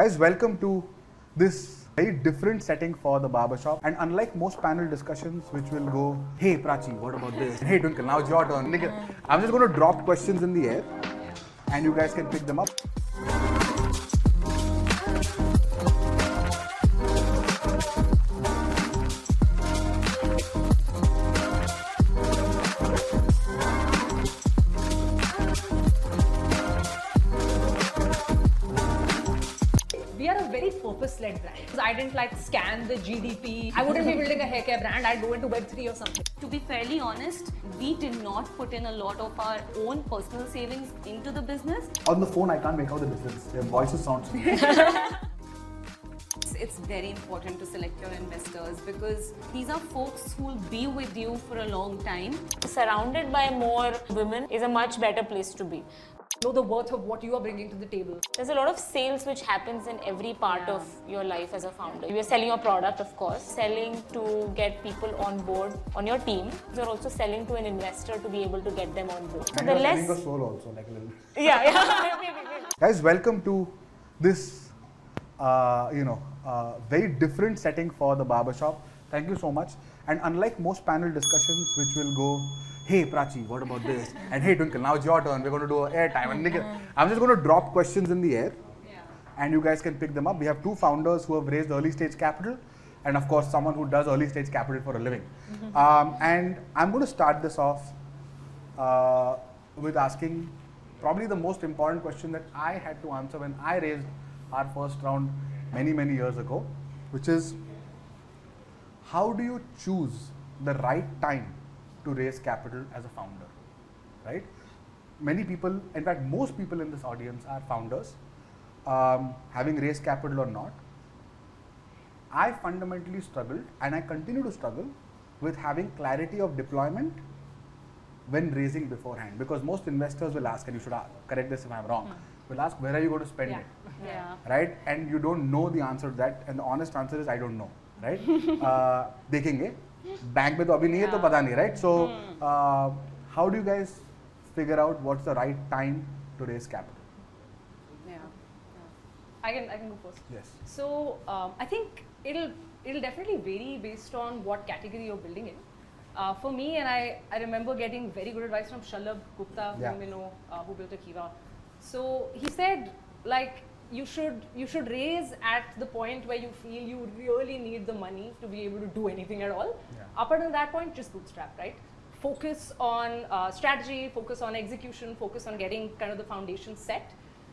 Guys, welcome to this very different setting for the barbershop. And unlike most panel discussions, which will go, hey Prachi, what about this? Hey Twinkle, now it's your turn. I'm just going to drop questions in the air and you guys can pick them up. Didn't like scan the GDP. I wouldn't be building a hair care brand. I'd go into Web3 or something. To be fairly honest, we did not put in a lot of our own personal savings into the business. On the phone, I can't make out the difference. Their voices sound It's- It's very important to select your investors because these are folks who will be with you for a long time. surrounded by more women is a much better place to be. Know the worth of what you are bringing to the table. There's a lot of sales which happens in every part Yeah. of your life as a founder. You're selling your product, of course, selling to get people on board on your team. You're also selling to an investor to be able to get them on board. So And the you're less, selling a soul also, like a little. yeah, yeah. Guys, welcome to this, uh, you know, uh, very different setting for the barbershop. Thank you so much. And unlike most panel discussions, which will go, hey Prachi, what about this? And hey Twinkle, now it's your turn. We're going to do a airtime. And Nikhil, I'm just going to drop questions in the air, and you guys can pick them up. We have two founders who have raised early stage capital, and of course someone who does early stage capital for a living. Um, and I'm going to start this off uh, with asking probably the most important question that I had to answer when I raised our first round many, many years ago, which is how do you choose the right time to raise capital as a founder? Right? Many people, in fact, most people in this audience are founders, um, having raised capital or not. I fundamentally struggled and I continue to struggle with having clarity of deployment when raising beforehand because most investors will ask and you should a- correct this if i'm wrong will ask where are you going to spend Yeah. it Yeah. right and you don't know the answer to that and the honest answer is i don't know right uh, देखेंगे bank में तो अभी नहीं है तो पता नहीं uh, how do you guys figure out what's the right time to raise capital Yeah. I can I can go first. yes So um, I think it'll it'll definitely vary based on what category you're building in. Uh, for me, and I, I remember getting very good advice from Shalabh Gupta, Yeah. whom you know, uh, who built Akiva. So he said, like, you should you should raise at the point where you feel you really need the money to be able to do anything at all. Yeah. Up until that point, just bootstrap, right? Focus on uh, strategy, focus on execution, focus on getting kind of the foundation set.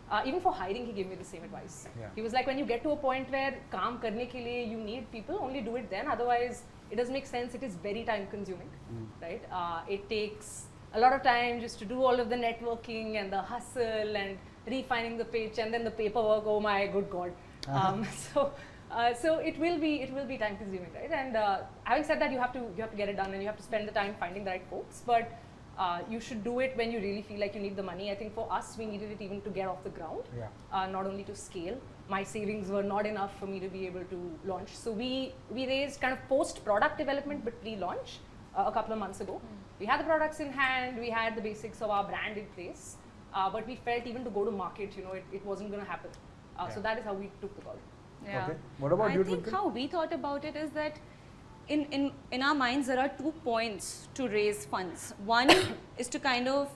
Uh, even for hiring, he gave me the same advice. Yeah. He was like, when you get to a point where kaam karne ke liye you need people, only do it then. Otherwise, it doesn't make sense. It is very time consuming, mm. right? Uh, it takes a lot of time just to do all of the networking and the hustle and refining the pitch and then the paperwork. Oh my good god! Um, so. Uh, so it will be it will be time consuming, right? And uh, having said that, you have to you have to get it done and you have to spend the time finding the right folks. But uh, you should do it when you really feel like you need the money. I think for us, we needed it even to get off the ground yeah uh, not only to scale. My savings were not enough for me to be able to launch. So we we raised kind of post product development but pre-launch uh, a couple of months ago. We had the products in hand, we had the basics of our brand in place, uh, but we felt even to go to market, you know, it, it wasn't going to happen. Uh, So that is how we took the call. Yeah. Okay. What about I you, I think Twinkle? how we thought about it is that in, in, in our minds there are two points to raise funds. One is to kind of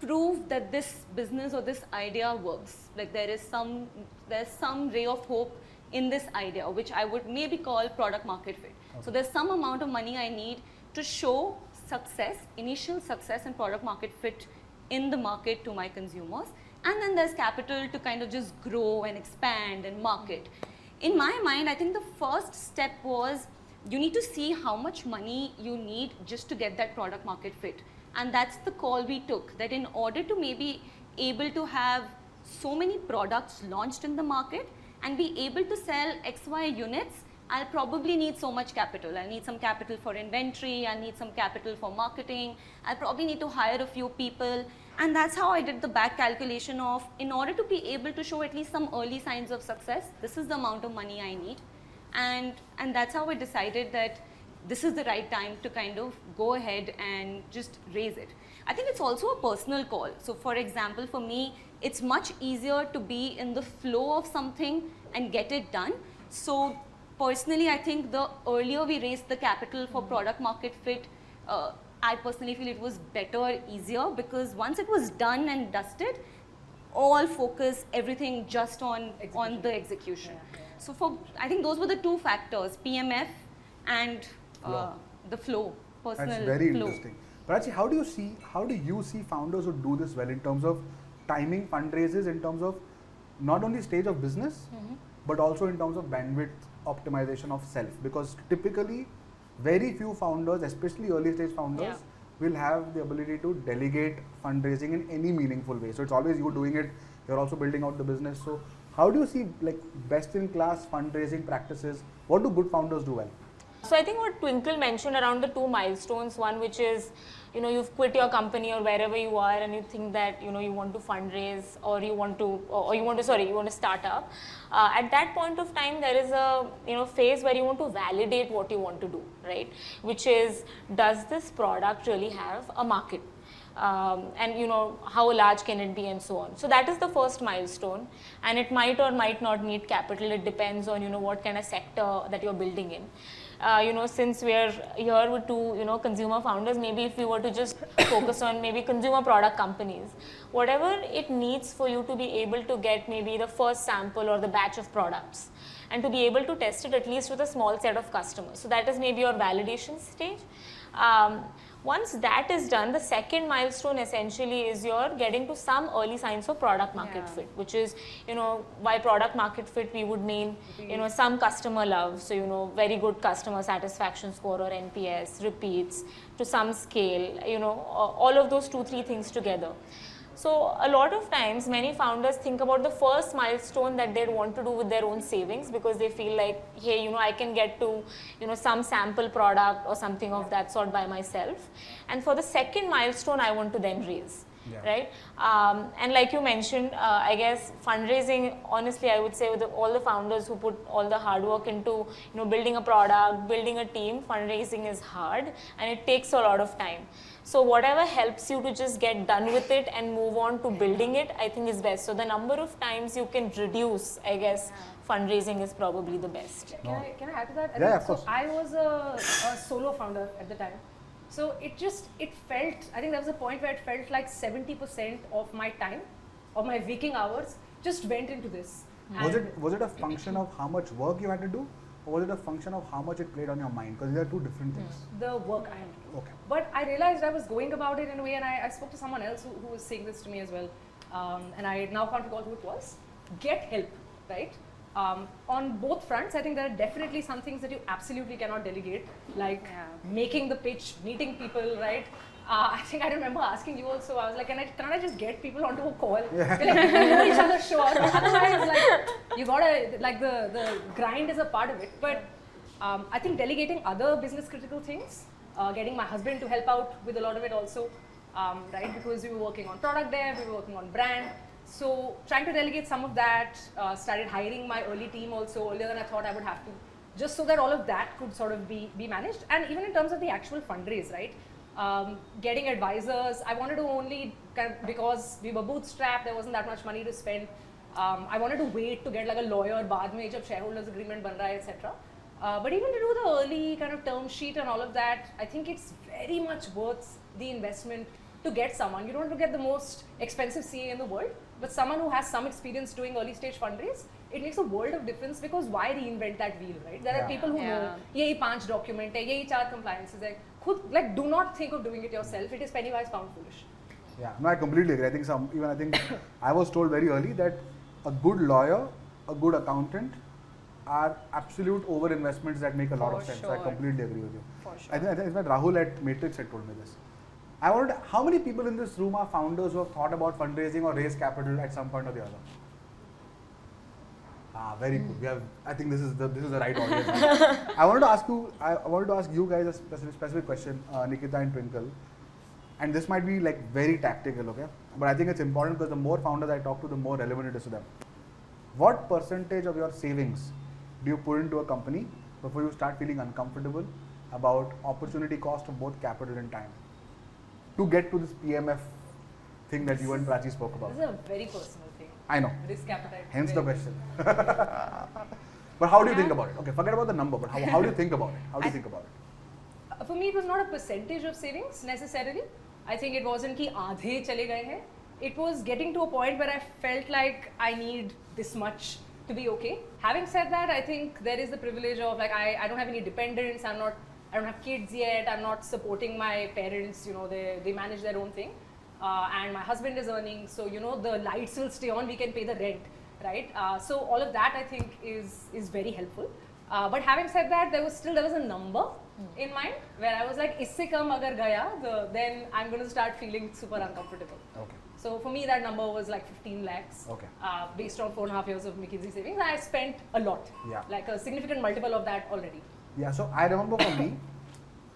prove that this business or this idea works. Like there is some there's some ray of hope in this idea, which I would maybe call product market fit. So there's some amount of money I need to show success, initial success and product market fit in the market to my consumers. And then there's capital to kind of just grow and expand and market. In my mind, I think the first step was you need to see how much money you need just to get that product market fit. And that's the call we took that in order to maybe able to have so many products launched in the market and be able to sell XY units, I'll probably need so much capital. I'll need some capital for inventory, I'll need some capital for marketing, I'll probably need to hire a few people. And that's how I did the back calculation of in order to be able to show at least some early signs of success, this is the amount of money I need. And, and that's how I decided that this is the right time to kind of go ahead and just raise it. I think it's also a personal call. So, for example, for me, it's much easier to be in the flow of something and get it done. So personally, I think the earlier we raised the capital for product market fit, uh, I personally feel it was better, easier because once it was done and dusted, all focus, everything just on on the execution. Yeah, yeah. So for I think those were the two factors: PMF and uh, Flow. the flow, personal That's very flow. interesting. Prachi, how do you see how do you see founders who do this well in terms of timing fundraisers, in terms of not only stage of business, Mm-hmm. but also in terms of bandwidth optimization of self? Because typically, very few founders, especially early stage founders, Yeah. will have the ability to delegate fundraising in any meaningful way. So it's always you doing it. You're also building out the business. So how do you see like best in class fundraising practices? What do good founders do well? So I think what Twinkle mentioned around the two milestones, one which is, you know, you've quit your company or wherever you are and you think that, you know, you want to fundraise or you want to, or you want to, sorry, you want to start up. Uh, at that point of time, there is a, you know, phase where you want to validate what you want to do, right? Which is, does this product really have a market? um, and you know how large can it be and so on so that is the first milestone and it might or might not need capital it depends on you know what kind of sector that you're building in uh, you know since we're here with two you know consumer founders maybe if we were to just focus on maybe consumer product companies whatever it needs for you to be able to get maybe the first sample or the batch of products and to be able to test it at least with a small set of customers. So that is maybe your validation stage. Um, once that is done, the second milestone essentially is you're getting to some early signs of product market Yeah. fit, which is, you know, by product market fit, we would mean, you know, some customer love. So, you know, very good customer satisfaction score or NPS, repeats to some scale, you know, all of those two, three things together. So a lot of times many founders think about the first milestone that they'd want to do with their own savings because they feel like, hey, you know, I can get to, you know, some sample product or something of that sort by myself. And for the second milestone, I want to then raise. Yeah. Right, um, and like you mentioned, uh, I guess fundraising. Honestly, I would say with the, all the founders who put all the hard work into, you know, building a product, building a team, fundraising is hard and it takes a lot of time. So whatever helps you to just get done with it and move on to building it, I think is best. So the number of times you can reduce, I guess, fundraising is probably the best. Can, I, can I add to that? I Yeah, think of course. So I was a, a solo founder at the time. So it just, it felt, I think there was a point where it felt like 70% of my time, of my waking hours, just went into this. Was it was it a function of how much work you had to do, or was it a function of how much it played on your mind? Because they are two different things. the work I had to do. Okay. But I realized I was going about it in a way, and I, I spoke to someone else who, who was saying this to me as well. Um, and I now can't recall who it was. Get help, right? Um, on both fronts, I think there are definitely some things that you absolutely cannot delegate, like Yeah. making the pitch, meeting people, right? Uh, I think I remember asking you also. I was like, can I, can I just get people onto a call? Yeah. Like, know each other, sure. But otherwise, like, you gotta, like, the, the grind is a part of it. But um, I think delegating other business critical things, uh, getting my husband to help out with a lot of it also, um, right? Because we were working on product there, we were working on brand. So trying to delegate some of that, uh, started hiring my early team also earlier than I thought I would have to, just so that all of that could sort of be, be managed. And even in terms of the actual fundraise, right? um, getting advisors. I wanted to only kind of, because we were bootstrapped, there wasn't that much money to spend. Um, I wanted to wait to get like a lawyer, baad mein shareholders agreement ban etc. Uh, but even to do the early kind of term sheet and all of that, I think it's very much worth the investment to get someone. You don't want to get the most expensive CA in the world, but someone who has some experience doing early stage fundraise, it makes a world of difference because why reinvent that wheel, right? There yeah. are people who yeah. know, yehi panch document hai, yehi compliances hai like do not think of doing it yourself. It is penny wise pound foolish. Yeah, no, I completely agree. I think some even I think I was told very early that a good lawyer, a good accountant are absolute over investments that make a lot of sense. I completely agree with you. For I sure. think, I think in fact Rahul at Matrix had told me this. I wanted how many people in this room are founders who have thought about fundraising or raise capital at some point or the other? Ah, very good. We have. I think this is the this is the right audience. I wanted to ask you. I, wanted to ask you guys a specific, specific question, uh, Nikita and Twinkle. And this might be like very tactical, okay? But I think it's important because the more founders I talk to, the more relevant it is to them. What percentage of your savings do you put into a company before you start feeling uncomfortable about opportunity cost of both capital and time to get to this PMF thing that you and Prachi spoke about. This is a very personal. I know. Risk appetite. Hence the question. but how do you think about it? Okay, forget about the number, but how, how do you think about it? How do you I, think about it? Uh, for me, it was not a percentage of savings necessarily. I think it wasn't ki aadhe chale gaye hai. It was getting to a point where I felt like I need this much to be okay. Having said that, I think there is the privilege of like I, I don't have any dependents. I'm not I don't have kids yet. I'm not supporting my parents. You know, they they manage their own thing. Uh, and my husband is earning, so you know the lights will stay on. We can pay the rent, right? Uh, so all of that I think is is very helpful. Uh, but having said that, there was still there was a number in mind where I was like, isse kam agar gaya, the, then I'm going to start feeling super uncomfortable. Okay. So for me, that number was like 15 lakhs. Okay. Uh, based on four and a half years of McKinsey savings, I spent a lot. Yeah. Like a significant multiple of that already. Yeah, so I remember for me,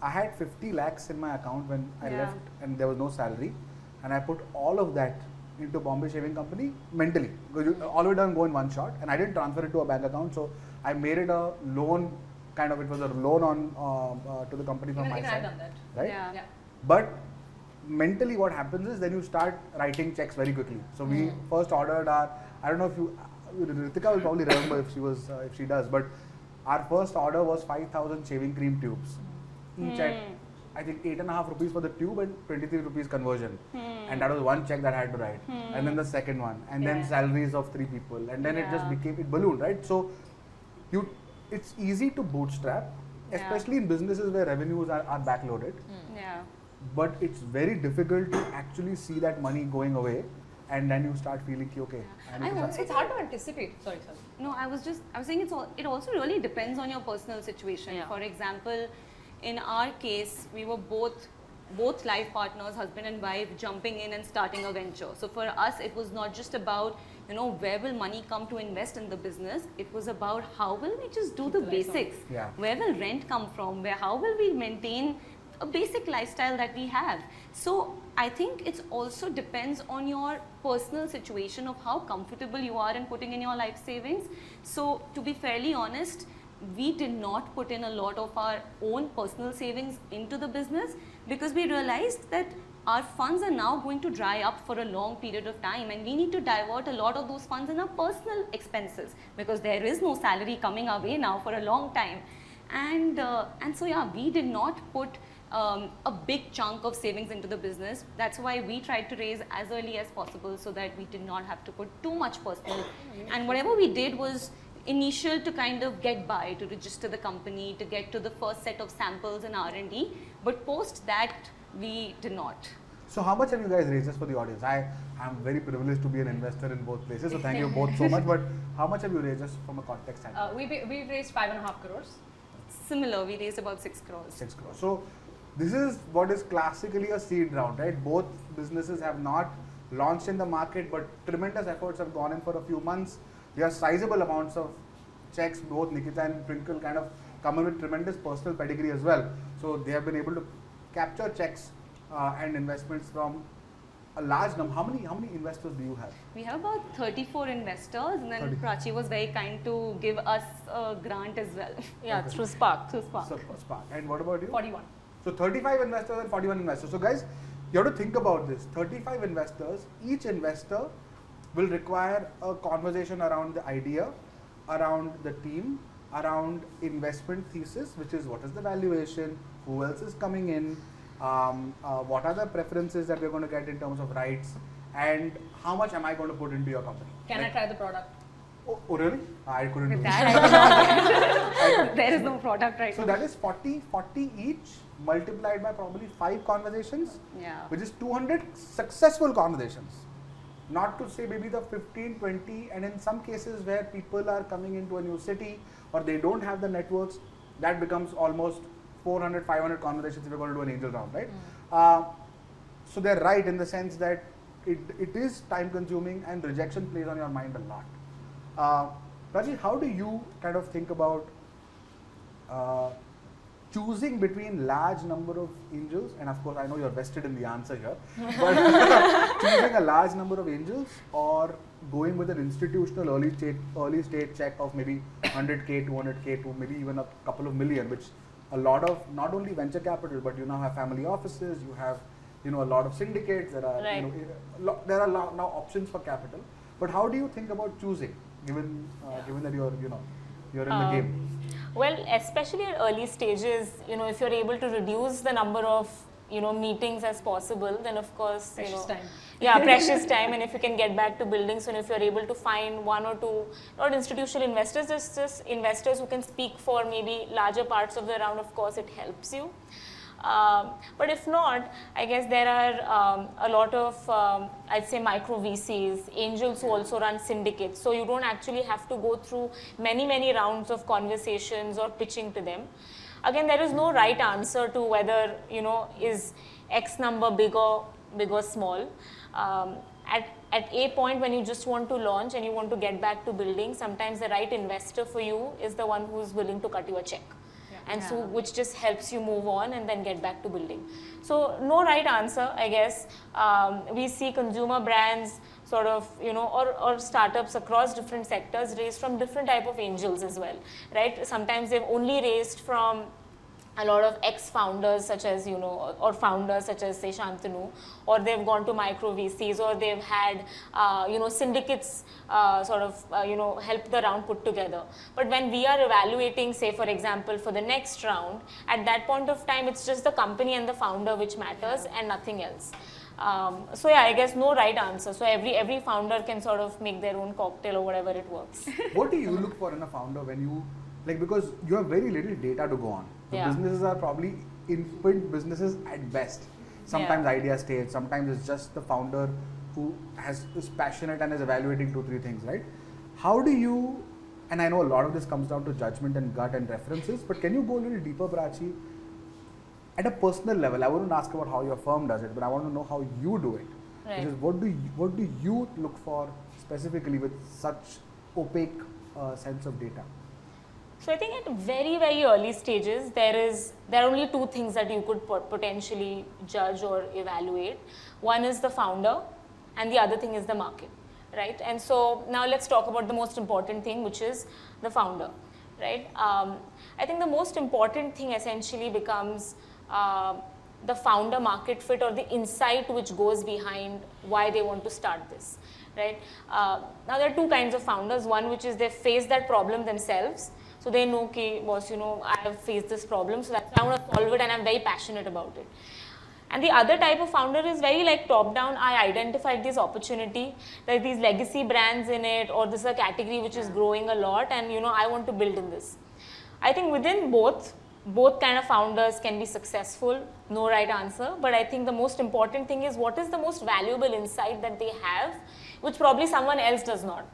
I had 50 lakhs in my account when I Yeah. left and there was no salary. And I put all of that into Bombay Shaving Company mentally. All of it doesn't go in one shot. And I didn't transfer it to a bank account. So I made it a loan, kind of, it was a loan on uh, uh, to the company from Even, my side. Done. Right? Yeah. Yeah. But mentally, what happens is then you start writing checks very quickly. So we first ordered our. I don't know if you, Ritika will probably remember if she was uh, if she does. But our first order was 5,000 shaving cream tubes, each at I think eight and a half rupees for the tube and 23 rupees conversion. Hmm. And that was one check that I had to write. And then the second one, and then salaries of three people, and then it just became it ballooned, right? So you, it's easy to bootstrap, Yeah. especially in businesses where revenues are, are backloaded hmm. Hmm. Yeah. but it's very difficult to actually see that money going away and then you start feeling ki, okay I need I also It's hard to anticipate. Sorry, sorry. No, I was just, I was saying it's all, it also really depends on your personal situation. Yeah. For example, in our case, we were both, both life partners, husband and wife, jumping in and starting a venture. So for us, it was not just about, you know, where will money come to invest in the business? It was about how will we just do the the basics? Yeah. Where will rent come from? Where, how will we maintain a basic lifestyle that we have? So I think it's also depends on your personal situation of how comfortable you are in putting in your life savings. So to be fairly honest, we did not put in a lot of our own personal savings into the business because we realized that our funds are now going to dry up for a long period of time and we need to divert a lot of those funds in our personal expenses because there is no salary coming our way now for a long time. And uh, and so yeah we did not put um, a big chunk of savings into the business. That's why we tried to raise as early as possible so that we did not have to put too much personal. And whatever we did was initial to kind of get by to register the company to get to the first set of samples and r&d but post that we did not. So how much have you guys raised just for the audience? I am very privileged to be an investor in both places so thank you both so much but how much have you raised just from a context standpoint? Uh, we we've raised five and a half crores. similar we raised about 6 crores. 6 crores. So this is what is classically a seed round right? Both businesses have not launched in the market but tremendous efforts have gone in for a few months there are sizable amounts of checks both nikita and twinkle kind of come in with tremendous personal pedigree as well so they have been able to capture checks uh, and investments from a large number how many how many investors do you have We have about 34 investors, and then 30. Prachi was very kind to give us a grant as well. Yeah, Okay. through Spark. Through Spark. So, Spark. and what about you 41. So 35 investors and 41 investors. So guys, you have to think about this. 35 investors, each investor will require a conversation around the idea, around the team, around investment thesis, which is what is the valuation, who else is coming in, um, uh, what are the preferences that we're going to get in terms of rights, and how much am I going to put into your company? Can I try the product? Oh, oh, really? I couldn't do With that. that, there is no product right So now. that is 40, 40 each multiplied by probably five conversations. Yeah. which is 200 successful conversations. Not to say maybe the 15, 20, and in some cases where people are coming into a new city or they don't have the networks, that becomes almost 400, 500 conversations if you're going to do an angel round, right? Uh, so they're right in the sense that it, it is time consuming and rejection plays on your mind a lot. Uh, Prachi, how do you kind of think about uh, choosing between large number of angels and of course i know you're vested in the answer here but choosing a large number of angels or going with an institutional early state early stage check of maybe 100k 200k to maybe even a couple of million which a lot of not only venture capital but you now have family offices you have you know a lot of syndicates. There are Right. you know there are now options for capital. But how do you think about choosing, given uh, given that you're you know you're in the Um, game? Well, especially at early stages, you know, if you're able to reduce the number of, you know, meetings as possible, then of course, you Precious know, time. yeah, precious time. And if you can get back to buildings, and if you're able to find one or two, not institutional investors, just just investors who can speak for maybe larger parts of the round, of course, it helps you. Um, but if not, I guess there are um, a lot of, um, I'd say, micro VCs, angels who also run syndicates. So you don't actually have to go through many, many rounds of conversations or pitching to them. Again, there is no right answer to whether, you know, is X number big or, big or small. Um, at, at a point when you just want to launch and you want to get back to building, sometimes the right investor for you is the one who's willing to cut you a check and so which just helps you move on and then get back to building. So no right answer, I guess. Um, we see consumer brands sort of, you know, or, or startups across different sectors raised from different type of angels as well, right? Sometimes they've only raised from a lot of ex-founders such as you know or founders such as say Shantanu or they've gone to micro VCs or they've had uh, you know syndicates uh, sort of uh, you know help the round put together. But when we are evaluating say for example for the next round at that point of time it's just the company and the founder which matters and nothing else. Um, so yeah I guess no right answer. So every every founder can sort of make their own cocktail or whatever it works. What do you look for in a founder when you like because you have very little data to go on the Yeah. businesses are probably infant businesses at best sometimes Yeah. idea stage sometimes it's just the founder who has is passionate and is evaluating two three things right how do you and i know a lot of this comes down to judgment and gut and references but can you go a little deeper prachi at a personal level i wouldn't ask about how your firm does it but i want to know how you do it Right. which is what do you, what do you look for specifically with such opaque uh, sense of data So I think at very very early stages there is there are only two things that you could potentially judge or evaluate. One is the founder, and the other thing is the market, right? And so now let's talk about the most important thing, which is the founder, right? Um, I think the most important thing essentially becomes uh, the founder market fit or the insight which goes behind why they want to start this, right? Uh, now there are two kinds of founders. One which is they face that problem themselves. So they know, okay, boss, you know, I have faced this problem, so that's why I want to solve it and I'm very passionate about it. And the other type of founder is very like top down. I identified this opportunity, like these legacy brands in it, or this is a category which is growing a lot, and you know, I want to build in this. I think within both, both kind of founders can be successful, no right answer. But I think the most important thing is what is the most valuable insight that they have, which probably someone else does not.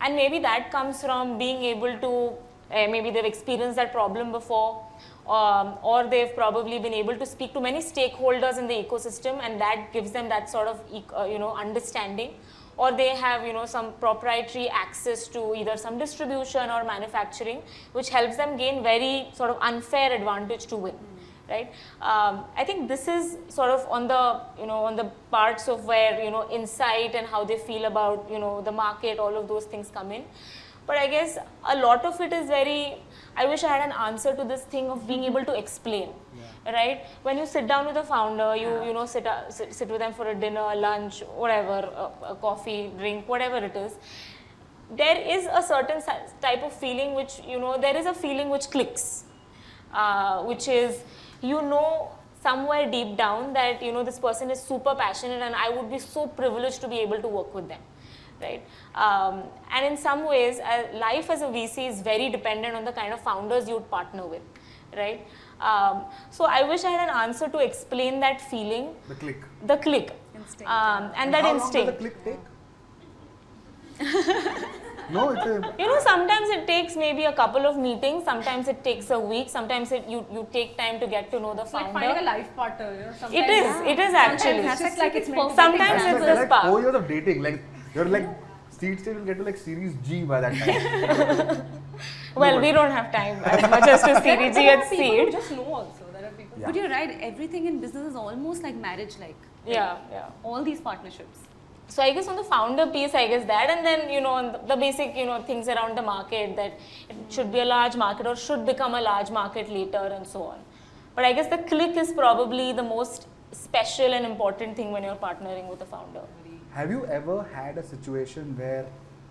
And maybe that comes from being able to, uh, maybe they've experienced that problem before, um, or they've probably been able to speak to many stakeholders in the ecosystem, and that gives them that sort of, uh, you know, understanding. Or they have, you know, some proprietary access to either some distribution or manufacturing, which helps them gain very sort of unfair advantage to win right? Um, I think this is sort of on the you know on the parts of where you know insight and how they feel about you know the market, all of those things come in. But I guess a lot of it is very. I wish I had an answer to this thing of being able to explain, right? When you sit down with a founder, you you know sit, uh, sit sit with them for a dinner, lunch, whatever, a, a coffee, drink, whatever it is there is a certain type of feeling which you know there is a feeling which clicks uh, which is you know somewhere deep down that you know this person is super passionate and i would be so privileged to be able to work with them right um, and in some ways uh, life as a vc is very dependent on the kind of founders you'd partner with right um, so i wish i had an answer to explain that feeling the click the click Instinct, um, and that how instinct long does the click take no it's a You know, sometimes it takes maybe a couple of meetings, sometimes it takes a week, sometimes it, you, you take time to get to know the It's like founder. finding a life partner. You know, It sometimes is, it's- it is sometimes actually. It's just like it's meant to be. Sometimes That's it's like, the like four years of dating. Like you're like seed stage will get to like series G by that time. Well, we don't have time as much as to There are CDG at people seed. just know also. There are people. Yeah. But you're right, everything in business is almost like marriage like. Yeah, yeah. All these partnerships. So I guess on the founder piece, I guess that, and then you know the, the basic you know things around the market that it should be a large market or should become a large market later and so on. But I guess the click is probably the most special and important thing when you're partnering with a founder. Have you ever had a situation where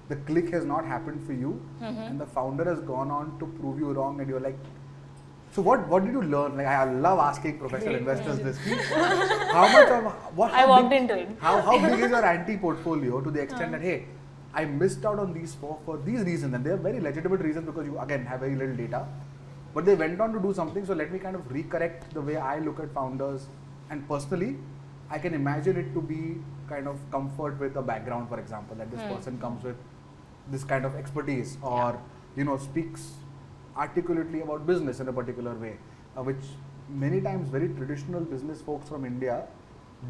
the click has not happened for you mm-hmm. and the founder has gone on to prove you wrong and you're like, so what, what did you learn? Like I love asking professional investors this. How much of what? I walked big- into it. How, how big is your anti portfolio to the extent uh-huh. that hey, I missed out on these four for these reasons and they're very legitimate reasons because you again have very little data, but they went on to do something. So let me kind of recorrect the way I look at founders and personally, I can imagine it to be kind of comfort with a background, for example, that this person comes with this kind of expertise or you know speaks articulately about business in a particular way, uh, which many times very traditional business folks from India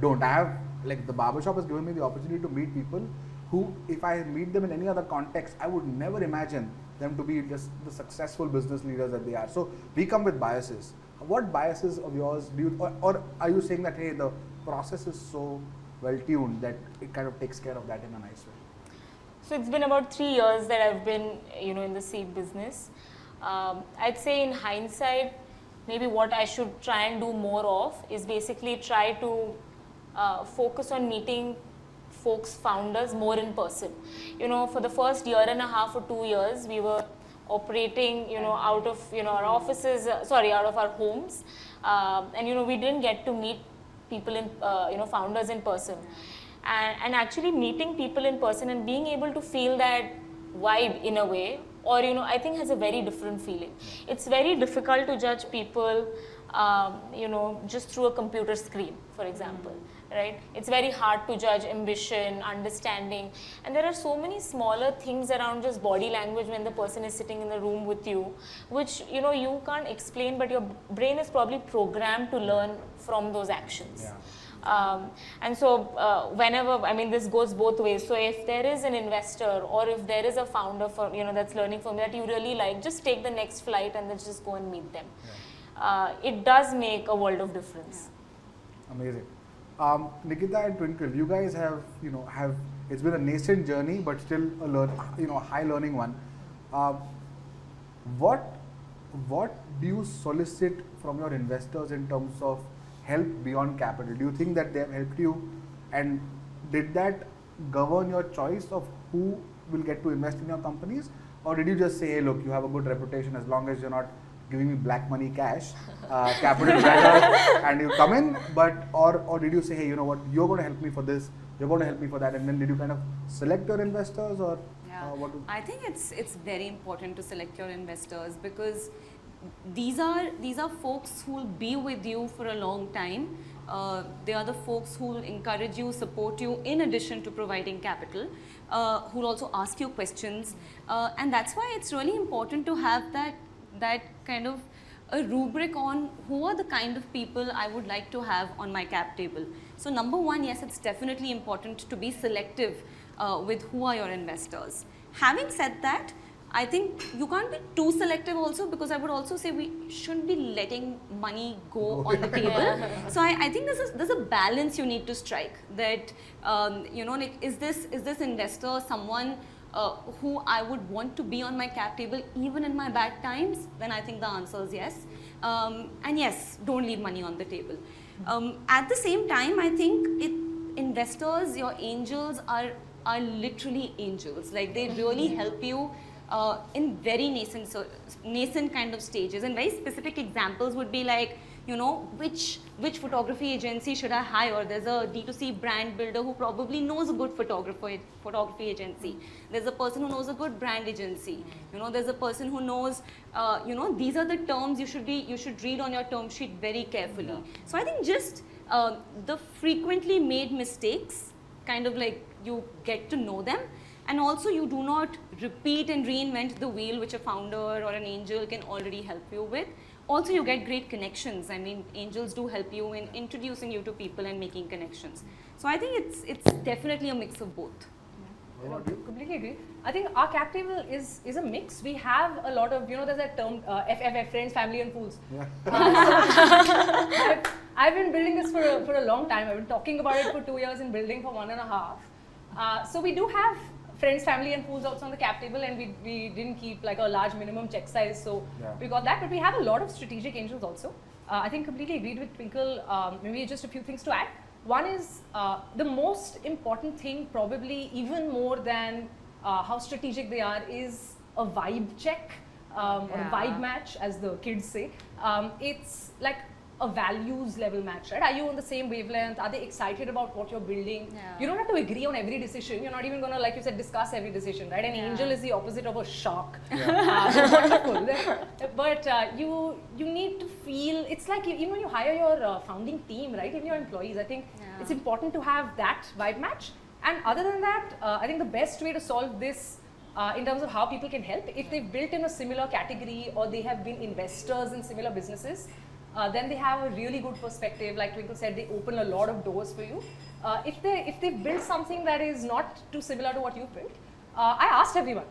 don't. I have like the barbershop has given me the opportunity to meet people who, if I meet them in any other context, I would never imagine them to be just the successful business leaders that they are. So we come with biases. What biases of yours do you, or, or are you saying that hey, the process is so well tuned that it kind of takes care of that in a nice way? So it's been about three years that I've been, you know, in the seed business. Um, I'd say in hindsight, maybe what I should try and do more of is basically try to uh, focus on meeting folks, founders more in person. You know, for the first year and a half or two years, we were operating, you know, out of, you know, our offices, uh, sorry, out of our homes. Um, and, you know, we didn't get to meet people in, uh, you know, founders in person. And, and actually meeting people in person and being able to feel that vibe in a way or you know i think has a very different feeling it's very difficult to judge people um, you know just through a computer screen for example right it's very hard to judge ambition understanding and there are so many smaller things around just body language when the person is sitting in the room with you which you know you can't explain but your brain is probably programmed to learn from those actions Yeah. um, and so, uh, whenever I mean, this goes both ways. So, if there is an investor or if there is a founder for you know that's learning from you that you really like, just take the next flight and then just go and meet them. Uh, it does make a world of difference. Amazing. Um, Nikita and Twinkle, you guys have, you know, have it's been a nascent journey, but still a learn, you know, high learning one. Um, what, what do you solicit from your investors in terms of help beyond capital? Do you think that they have helped you, and did that govern your choice of who will get to invest in your companies, or did you just say, hey, look, you have a good reputation as long as you're not giving me black money cash, uh, capital better, and you come in, but or or did you say, hey, you know what, you're going to help me for this, you're going to help me for that, and then did you kind of select your investors or Yeah, uh, what? do- I think it's it's very important to select your investors because these are these are folks who will be with you for a long time. Uh, they are the folks who will encourage you, support you, in addition to providing capital, uh, who will also ask you questions, uh, and that's why it's really important to have that that kind of a rubric on who are the kind of people I would like to have on my cap table. So number one, yes, it's definitely important to be selective uh, with who are your investors. Having said that, I think you can't be too selective also because I would also say we shouldn't be letting money go on the table. so I, I think there's a, there's a balance you need to strike that um, you know like is this is this investor someone uh, who I would want to be on my cap table even in my bad times, then I think the answer is yes. Um, and yes, don't leave money on the table. Um, at the same time, I think it, investors, your angels are are literally angels. Like they really help you uh, in very nascent so, nascent kind of stages. And very specific examples would be like you know which which photography agency should I hire? There's a D2C brand builder who probably knows a good photographer photography agency. There's a person who knows a good brand agency. You know, there's a person who knows uh, you know these are the terms you should be you should read on your term sheet very carefully. So I think just uh, the frequently made mistakes kind of like you get to know them and also you do not repeat and reinvent the wheel which a founder or an angel can already help you with also you get great connections i mean angels do help you in introducing you to people and making connections so i think it's it's definitely a mix of both What about you? Completely agree. I think our cap table is is a mix. We have a lot of you know there's that term uh, FFF friends, family and fools. Yeah. I've, I've been building this for a, for a long time. I've been talking about it for two years and building for one and a half. Uh, so we do have friends, family, and fools also on the cap table, and we, we didn't keep like a large minimum check size, so Yeah. we got that. But we have a lot of strategic angels also. Uh, I think completely agreed with Twinkle. Um, maybe just a few things to add. One is uh, the most important thing, probably even more than uh, how strategic they are, is a vibe check um, or a vibe match, as the kids say. Um, it's like a values level match, right? Are you on the same wavelength? Are they excited about what you're building? Yeah. You don't have to agree on every decision. You're not even going to, like you said, discuss every decision, right? An Yeah. angel is the opposite of a shark. Yeah. Uh, but uh, you you need to feel. It's like even when you hire your uh, founding team, right? Even your employees, I think Yeah. it's important to have that vibe match. And other than that, uh, I think the best way to solve this. Uh, in terms of how people can help, if they've built in a similar category or they have been investors in similar businesses, uh, then they have a really good perspective. Like Twinkle said, they open a lot of doors for you. Uh, if they if they build something that is not too similar to what you've built, uh, I asked everyone,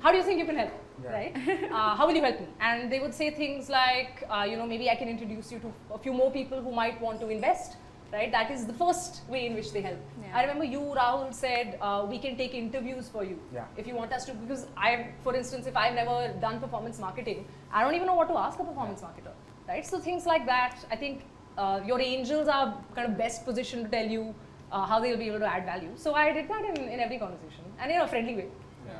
how do you think you can help? Yeah. Right? uh, how will you help me? And they would say things like, uh, you know, maybe I can introduce you to a few more people who might want to invest. Right? That is the first way in which they help. Yeah. I remember you, Rahul, said uh, we can take interviews for you Yeah. if you want us to. Because I, for instance, if I've never done performance marketing, I don't even know what to ask a performance marketer. Right? So things like that, I think uh, your angels are kind of best positioned to tell you uh, how they'll be able to add value. So I did that in, in every conversation and in a friendly way. Yeah.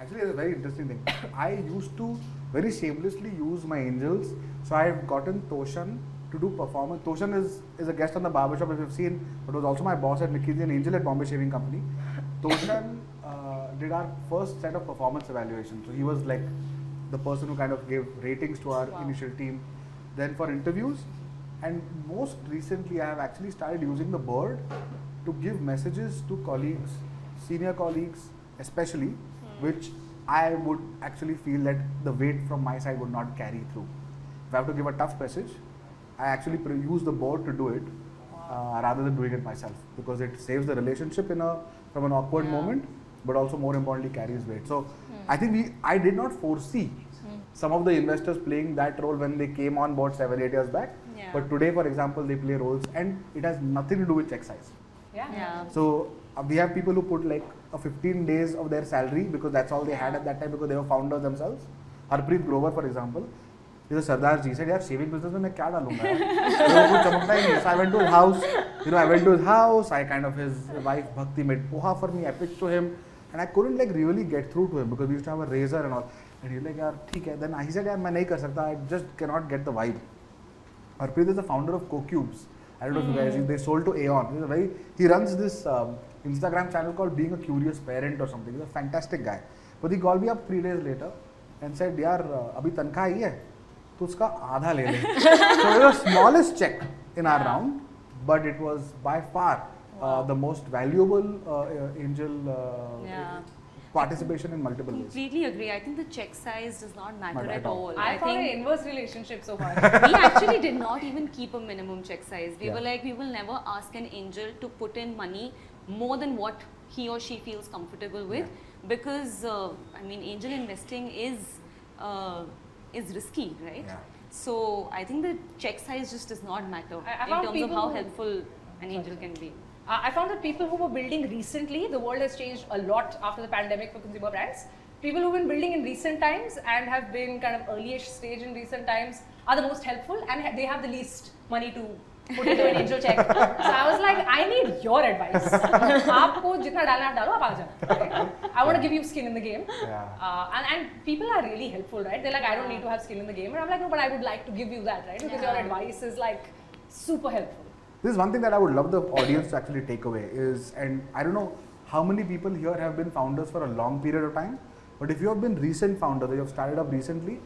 Actually, it's a very interesting thing. I used to very shamelessly use my angels. So I've gotten Toshan to do performance. Toshan is, is a guest on the barbershop if you've seen, but was also my boss at McKinsey and Angel at Bombay Shaving Company. Toshan uh, did our first set of performance evaluations. So he was like the person who kind of gave ratings to our Wow. initial team. Then for interviews, and most recently, I have actually started using the bird to give messages to colleagues, senior colleagues, especially, which I would actually feel that the weight from my side would not carry through. If I have to give a tough message, I actually use the board to do it uh, rather than doing it myself because it saves the relationship in a from an awkward Yeah. moment, but also more importantly carries weight. So I think we I did not foresee some of the investors playing that role when they came on board seven eight years back. Yeah. But today, for example, they play roles and it has nothing to do with check size. Yeah. Yeah. So uh, we have people who put like a 15 days of their salary because that's all they had at that time because they were founders themselves. Harpreet Grover, for example, is a Sardar ji. Said, "यार shaving business में मैं क्या डालूंगा यार? मेरे को कुछ चमकता ही नहीं है." So I went to his house. You know, I went to his house. I kind of his wife Bhakti made poha for me. I pitched to him, and I couldn't like really get through to him because we used to have a razor and all. "यार ठीक है." He said, "यार मैं नहीं कर सकता. Just cannot get the vibe." Harpreet is the founder of CoCubes. I don't know if you guys. They sold to Aeon. He's a very. He runs this um, Instagram channel called Being a Curious Parent or something. He's a fantastic guy. But he called me up three days later and said, "यार uh, अभी तनख्वाह आई है, तो उसका आधा ले ले." so it was the smallest check in our round, but it was by far uh, the most valuable uh, uh, angel uh, Yeah. Participation in multiple ways. Completely agree. I think the check size does not matter Matter at at all. all. I, found think an inverse relationship so far. we actually did not even keep a minimum check size. We Yeah. were like, we will never ask an angel to put in money more than what he or she feels comfortable with, because uh, I mean, angel investing is uh, is risky, right? Yeah. So I think the check size just does not matter I- I in terms of how helpful an angel can be. Uh, I found that people who were building recently, the world has changed a lot after the pandemic for consumer brands. People who've been building in recent times and have been kind of earlyish stage in recent times are the most helpful and ha- they have the least money to put into an angel check. So I was like, I need your advice. आपको जितना डालना है आप डालो आप आ जाओ. right? I want to give you skin in the game. Yeah. Uh, and, and people are really helpful, right? They're like, I don't need to have skin in the game. And I'm like, no, but I would like to give you that, right? Because your Yeah. advice is like super helpful. This is one thing that I would love the audience to actually take away is, and I don't know how many people here have been founders for a long period of time, but if you have been recent founders, or you have started up recently,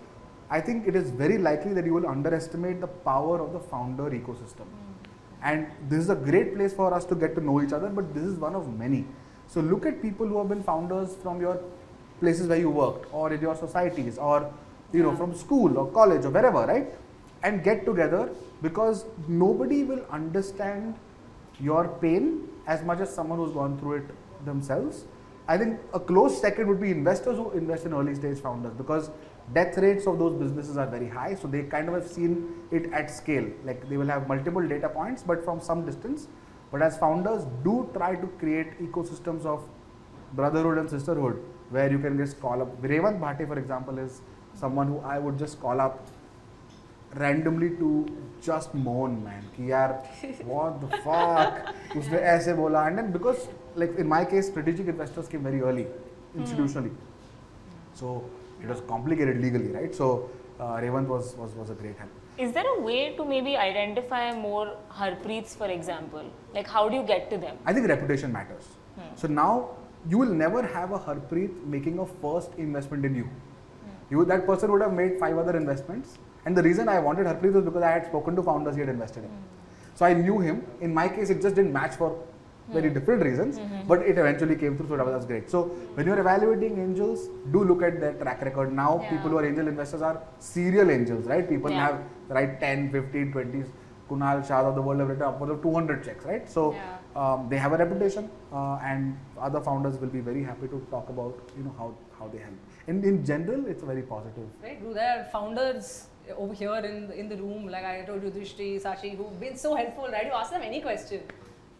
I think it is very likely that you will underestimate the power of the founder ecosystem. Mm. And this is a great place for us to get to know each other, but this is one of many. So look at people who have been founders from your places where you worked, or in your societies, or you know from school or college or wherever, right? And get together because nobody will understand your pain as much as someone who's gone through it themselves. I think a close second would be investors who invest in early stage founders because death rates of those businesses are very high. So they kind of have seen it at scale. Like they will have multiple data points, but from some distance. But as founders, do try to create ecosystems of brotherhood and sisterhood where you can just call up. Revant Bhate, for example, is someone who I would just call up randomly to just moan man कि यार what the fuck उसने ऐसे बोला and then because like in my case strategic investors came very early institutionally so it was complicated legally right so uh, Revant was, was was a great help Is there a way to maybe identify more Harpreets, for example? Like, how do you get to them? I think reputation matters. So now you will never have a Harpreet making a first investment in you. You that person would have made five other investments, and the reason I wanted Harpreet was because I had spoken to founders he had invested in. So I knew him. In my case, it just didn't match for very different reasons, but it eventually came through. So that was great. So when you're evaluating angels, do look at their track record. Now Yeah. people who are angel investors are serial angels, right? People Yeah. have right 10, 15, 20. Kunal Shah of the world have written upwards of 200 checks, right? So Yeah. um, they have a reputation, uh, and other founders will be very happy to talk about you know how how they help. In in general, it's very positive. Right, Guru, there are founders over here in the, in the room, like I told you, Drishti, Sashi, who've been so helpful, right? You ask them any question,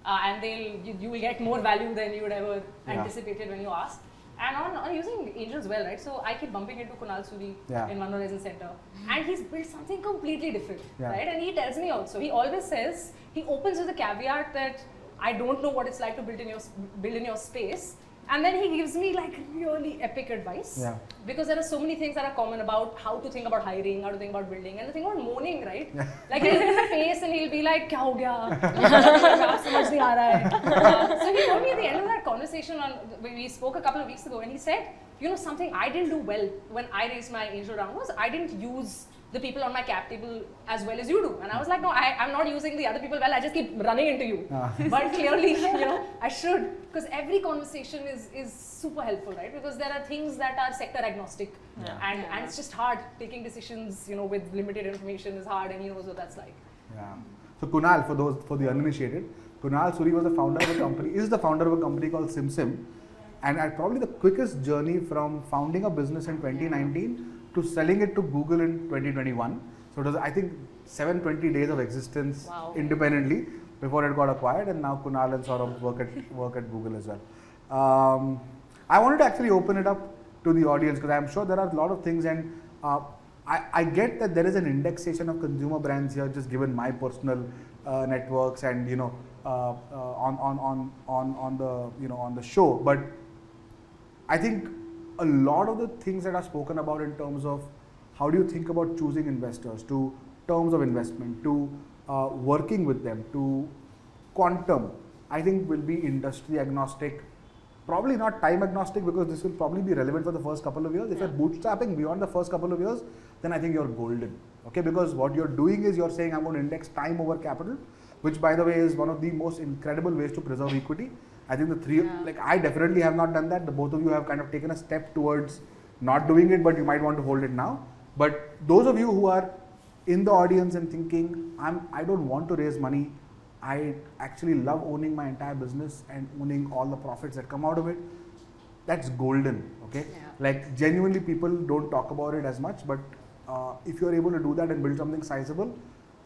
uh, and they'll you, you will get more value than you would ever Yeah. anticipated when you ask. And on, on using angels well, right? So I keep bumping into Kunal Suri Yeah. in One Horizon Center, and he's built something completely different, Yeah. right? And he tells me also, he always says, he opens with a caveat that I don't know what it's like to build in your build in your space, and then he gives me like really epic advice. Yeah. Because there are so many things that are common about how to think about hiring, how to think about building, and the thing about moaning, right? Yeah. Like he'll in the face and he'll be like, Kya ho gaya? so he told me at the end of that conversation on we spoke a couple of weeks ago and he said, you know, something I didn't do well when I raised my angel round was I didn't use the people on my cap table as well as you do, and I was like, no, I, I'm not using the other people well. I just keep running into you. Ah. but clearly, you know, I should because every conversation is is super helpful, right? Because there are things that are sector agnostic, Yeah. and and it's just hard taking decisions. You know, with limited information is hard, and he knows what that's like. Yeah. So Kunal, for those for the uninitiated, Kunal Suri was the founder of a company. Is the founder of a company called SimSim, and at probably the quickest journey from founding a business in 2019 to selling it to Google in 2021. So it was I think 720 days of existence Wow. independently before it got acquired, and now Kunal and Saurabh work at work at Google as well. Um, I wanted to actually open it up to the audience because I'm sure there are a lot of things, and uh, I, I get that there is an indexation of consumer brands here, just given my personal uh, networks and you know uh, uh, on, on on on on the you know on the show, but I think a lot of the things that are spoken about in terms of how do you think about choosing investors, to terms of investment, to uh, working with them, to quantum, I think will be industry agnostic. Probably not time agnostic because this will probably be relevant for the first couple of years. If you're bootstrapping beyond the first couple of years, then I think you're golden. Okay, because what you're doing is you're saying I'm going to index time over capital, which by the way is one of the most incredible ways to preserve equity. I think the three, Yeah. like I definitely have not done that. The both of you have kind of taken a step towards not doing it, but you might want to hold it now. But those of you who are in the audience and thinking, I'm, I don't want to raise money. I actually love owning my entire business and owning all the profits that come out of it. That's golden, okay? Yeah. Like genuinely, people don't talk about it as much, but uh, if you're able to do that and build something sizable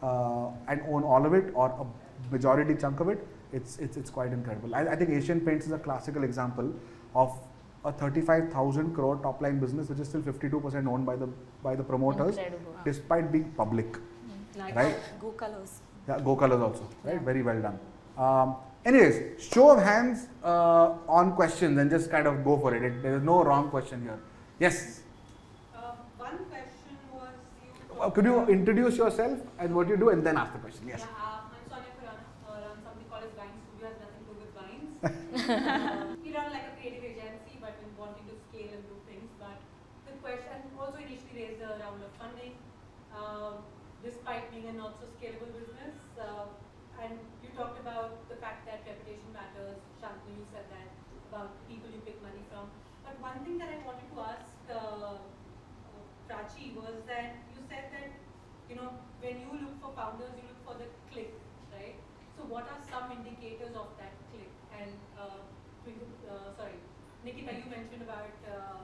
uh, and own all of it or a majority chunk of it, it's it's, it's quite incredible. I, I think Asian Paints is a classical example of a 35,000 crore top line business, which is still 52% owned by the by the promoters, Incredible. despite being public, Nice. right? Go colors. Yeah, Go Colors also, right? Very well done. Um, anyways, show of hands uh, on questions and just kind of go for it. it. There is no wrong question here. Yes. Uh, one question was you. Uh, could you introduce yourself and what you do and then ask the question? Yes. Yeah, uh, I'm Sonia Khurana. Uh, run something called as Vine Studio. Has nothing to do with vines. uh, we run like a creative agency, but in wanting to scale and do things. But the question, also initially raised a round of funding, um, despite being a not so scalable business. Uh, and you talked about the fact that reputation matters. Shantanu, you said that about people you pick money from. But one thing that I wanted to ask uh, uh, Prachi was that you said that you know when you look for founders, you look for the click, right? So what are some indicators of that click? And uh, uh, sorry, Nikita, you mentioned about uh,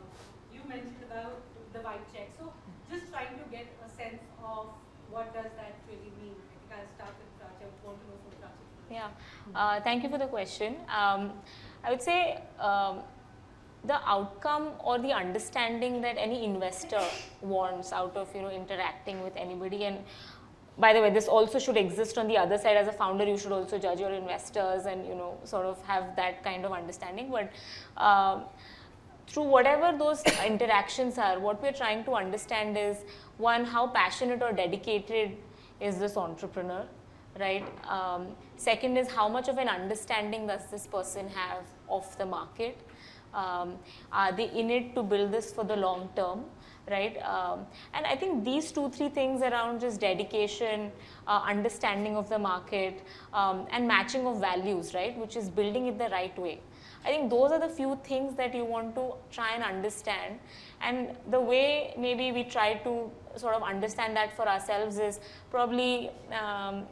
you mentioned about the white check. So just trying to get a sense of what does that really mean. I think I'll start with. I want to know from. Yeah, uh, thank you for the question. Um, I would say um, the outcome or the understanding that any investor wants out of you know interacting with anybody and by the way this also should exist on the other side. As a founder you should also judge your investors and you know sort of have that kind of understanding. But um, through whatever those interactions are what we're trying to understand is one how passionate or dedicated is this entrepreneur right? Um, second is how much of an understanding does this person have of the market? Um, are they in it to build this for the long term right? Um, and i think these two three things around just dedication uh, understanding of the market um, and matching of values right which is building it the right way. I think those are the few things that you want to try and understand. And the way maybe we try to sort of understand that for ourselves is probably um,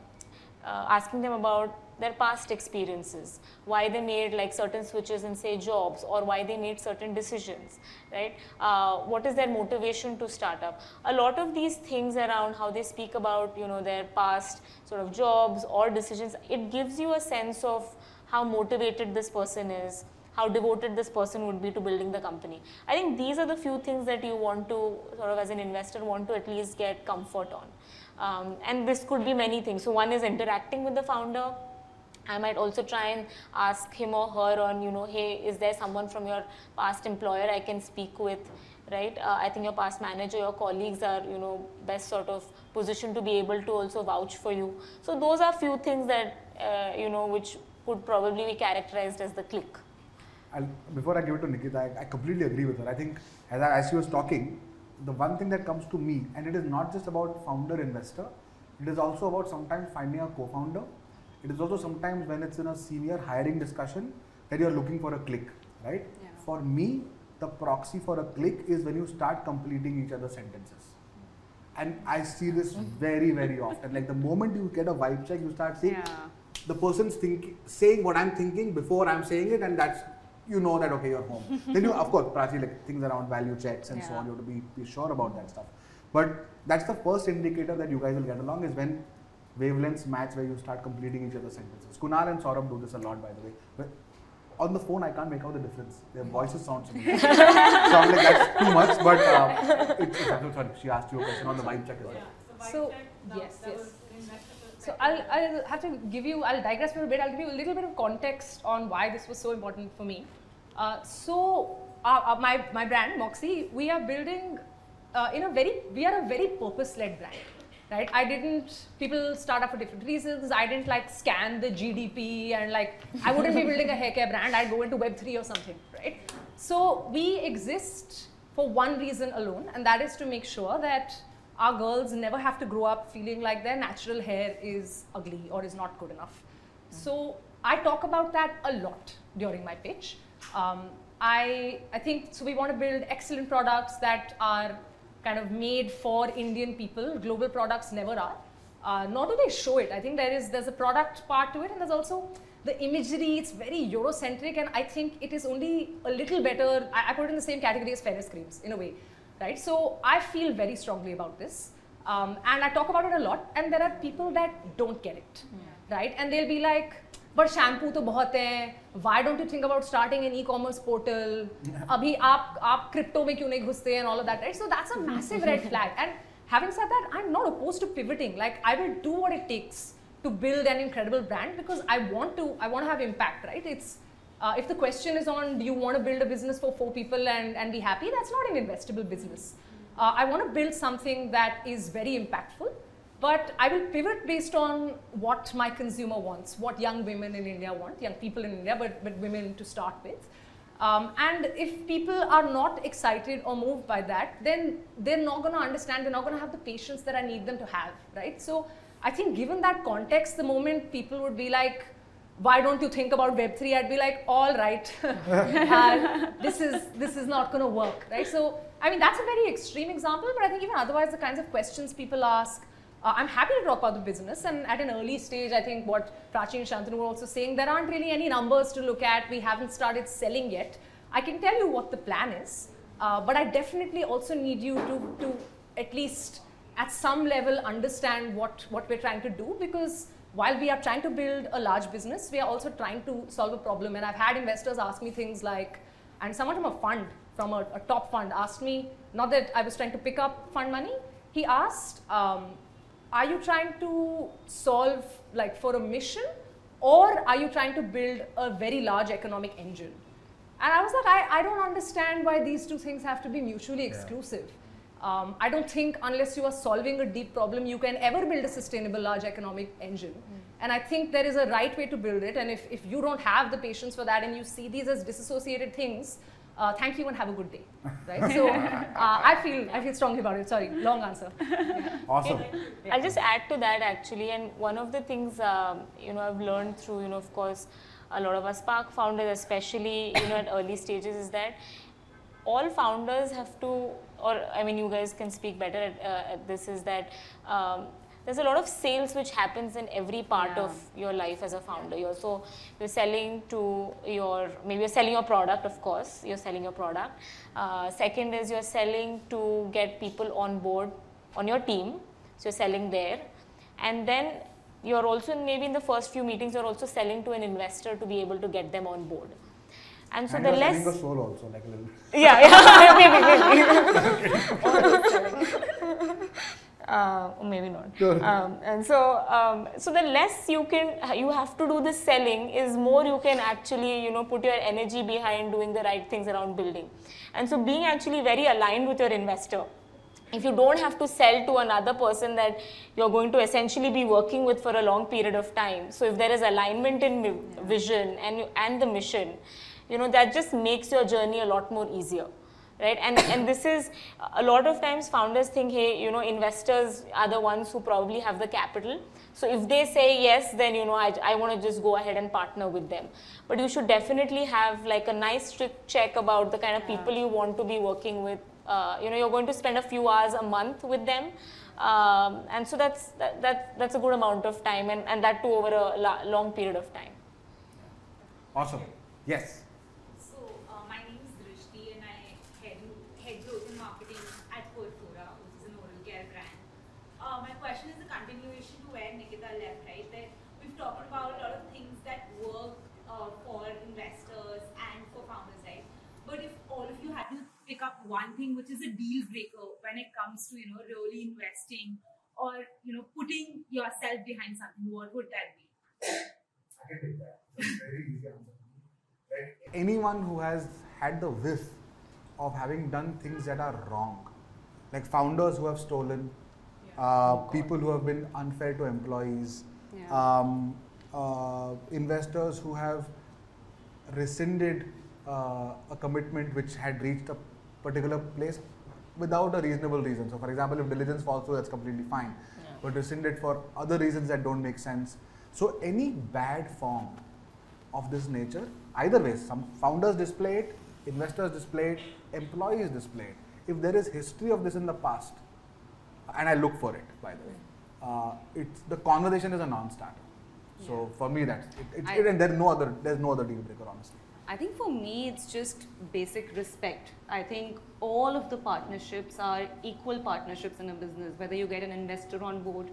uh, asking them about their past experiences, why they made like certain switches in say jobs or why they made certain decisions, right? Uh, what is their motivation to start up? A lot of these things around how they speak about, you know, their past sort of jobs or decisions, it gives you a sense of how motivated this person is, how devoted this person would be to building the company. I think these are the few things that you want to sort of as an investor want to at least get comfort on. Um, and this could be many things. So one is interacting with the founder, I might also try and ask him or her on, you know, hey, is there someone from your past employer I can speak with, right? Uh, I think your past manager, your colleagues are, you know, best sort of position to be able to also vouch for you. So those are few things that, uh, you know, which could probably be characterized as the click. Before I give it to Nikita, I, I completely agree with her. I think as, I, as she was talking, the one thing that comes to me, and it is not just about founder investor, it is also about sometimes finding a co-founder it is also sometimes when it's in a senior hiring discussion that you're looking for a click, right? Yeah. For me, the proxy for a click is when you start completing each other's sentences. And I see this mm-hmm. very, very often. Like the moment you get a vibe check, you start seeing Yeah. the person's thinking, saying what I'm thinking before I'm saying it, and that's you know that okay, you're home. then you, of course, Prachi, like things around value checks and so on, you have to be, be sure about that stuff. But that's the first indicator that you guys will get along is when wavelengths match where you start completing each other's sentences. Kunal and Saurabh do this a lot, by the way. But on the phone, I can't make out the difference. Their voices sound similar. so I'm like, that's too much. But uh, it, it, I'm sorry, she asked you a question on the vibe check as well. Yeah, so vibe So, check, that, yes, that yes. was an investor So. I'll, I'll have to give you, I'll digress for a bit. I'll give you a little bit of context on why this was so important for me. Uh, so uh, uh, my, my brand, Moxie, we are building uh, in a very, we are a very purpose-led brand. Right, I didn't. People start up for different reasons. I didn't like scan the GDP and like I wouldn't be building a hair care brand. I'd go into Web three or something, right? So we exist for one reason alone, and that is to make sure that our girls never have to grow up feeling like their natural hair is ugly or is not good enough. So I talk about that a lot during my pitch. Um, I, I think so. We want to build excellent products that are kind of made for Indian people. Global products never are. Uh, nor do they show it. I think there is there's a product part to it, and there's also the imagery. It's very Eurocentric, and I think it is only a little better. I, I put it in the same category as fairness creams in a way, right? So I feel very strongly about this, um, and I talk about it a lot. And there are people that don't get it, right? And they'll be like, "But shampoo तो बहुत हैं. Why don't you think about starting an e-commerce portal? अभी आप आप crypto में क्यों नहीं घुसते and all of that, right? So that's a massive red flag. And having said that, I'm not opposed to pivoting. Like I will do what it takes to build an incredible brand because I want to. I want to have impact, right? It's uh, if the question is on do you want to build a business for four people and, and be happy, that's not an investable business. Uh, I want to build something that is very impactful, but I will pivot based on what my consumer wants, what young women in India want, young people in India, but, but women to start with. Um, and if people are not excited or moved by that, then they're not going to understand, they're not going to have the patience that I need them to have, right? So I think given that context, the moment people would be like, why don't you think about Web3? I'd be like, all right, uh, this is this is not going to work, right? So I mean that's a very extreme example, but I think even otherwise the kinds of questions people ask, uh, I'm happy to talk about the business. And at an early stage, I think what Prachi and Shantanu were also saying, there aren't really any numbers to look at. We haven't started selling yet. I can tell you what the plan is, uh, but I definitely also need you to to at least at some level understand what what we're trying to do because while we are trying to build a large business, we are also trying to solve a problem. And I've had investors ask me things like, and someone from a fund, from a, a top fund, asked me, not that I was trying to pick up fund money, he asked, um, are you trying to solve like for a mission or are you trying to build a very large economic engine? And I was like, I, I don't understand why these two things have to be mutually exclusive. Um, I don't think unless you are solving a deep problem, you can ever build a sustainable large economic engine. And I think there is a right way to build it. And if, if you don't have the patience for that and you see these as disassociated things, uh, thank you and have a good day. Right? So uh, I feel I feel strongly about it. Sorry, long answer. Awesome. I'll just add to that actually, and one of the things um, you know I've learned through you know of course a lot of us Spark founders, especially you know at early stages, is that all founders have to, or I mean you guys can speak better at, uh, at this, is that um, there's a lot of sales which happens in every part Yeah. of your life as a founder. You're so you're selling to your maybe you're selling your product, of course. You're selling your product. Uh, second is you're selling to get people on board on your team. So you're selling there, and then you're also maybe in the first few meetings you're also selling to an investor to be able to get them on board. And so and the you're less selling a soul also, like a little. yeah, yeah, maybe, maybe. uh, or maybe not. Um, and so, um, so the less you can, you have to do the selling is more you can actually, you know, put your energy behind doing the right things around building. And so, being actually very aligned with your investor. If you don't have to sell to another person that you're going to essentially be working with for a long period of time, so if there is alignment in vision and and the mission, you know that just makes your journey a lot more easier right? And and this is a lot of times founders think hey you know investors are the ones who probably have the capital. So if they say yes then you know i, I want to just go ahead and partner with them. But you should definitely have like a nice strict check about the kind of people you want to be working with. Uh, you know you're going to spend a few hours a month with them. Um, and so that's that, that that's a good amount of time and, and that too over a la- long period of time. Awesome. Yes. So, uh, my name is Drishti and I head, head growth and marketing at Perfora, which is an oral care brand. Uh, my question is a continuation to where Nikita left, right? That we've talked about a lot of things that work uh, for investors and for founders, right? But if all of you had to pick up one thing which is a deal breaker when it comes to, you know, really investing or, you know, putting yourself behind something, what would that be? I can take that. That's very easy answer. Right? Anyone who has had the whiff of having done things that are wrong, like founders who have stolen, uh, people who have been unfair to employees, Yeah. um, uh, investors who have rescinded uh, a commitment which had reached a particular place without a reasonable reason. So, for example, if diligence falls through, that's completely fine, but rescinded for other reasons that don't make sense. So, any bad form of this nature, either way, some founders display it, investors display it, employees display it. If there is history of this in the past, and I look for it, by the way, uh, it's the conversation is a non-starter. So for me, that's it. It's, I- it and there's no other there's no other deal breaker, honestly. I think for me, it's just basic respect. I think all of the partnerships are equal partnerships in a business, whether you get an investor on board,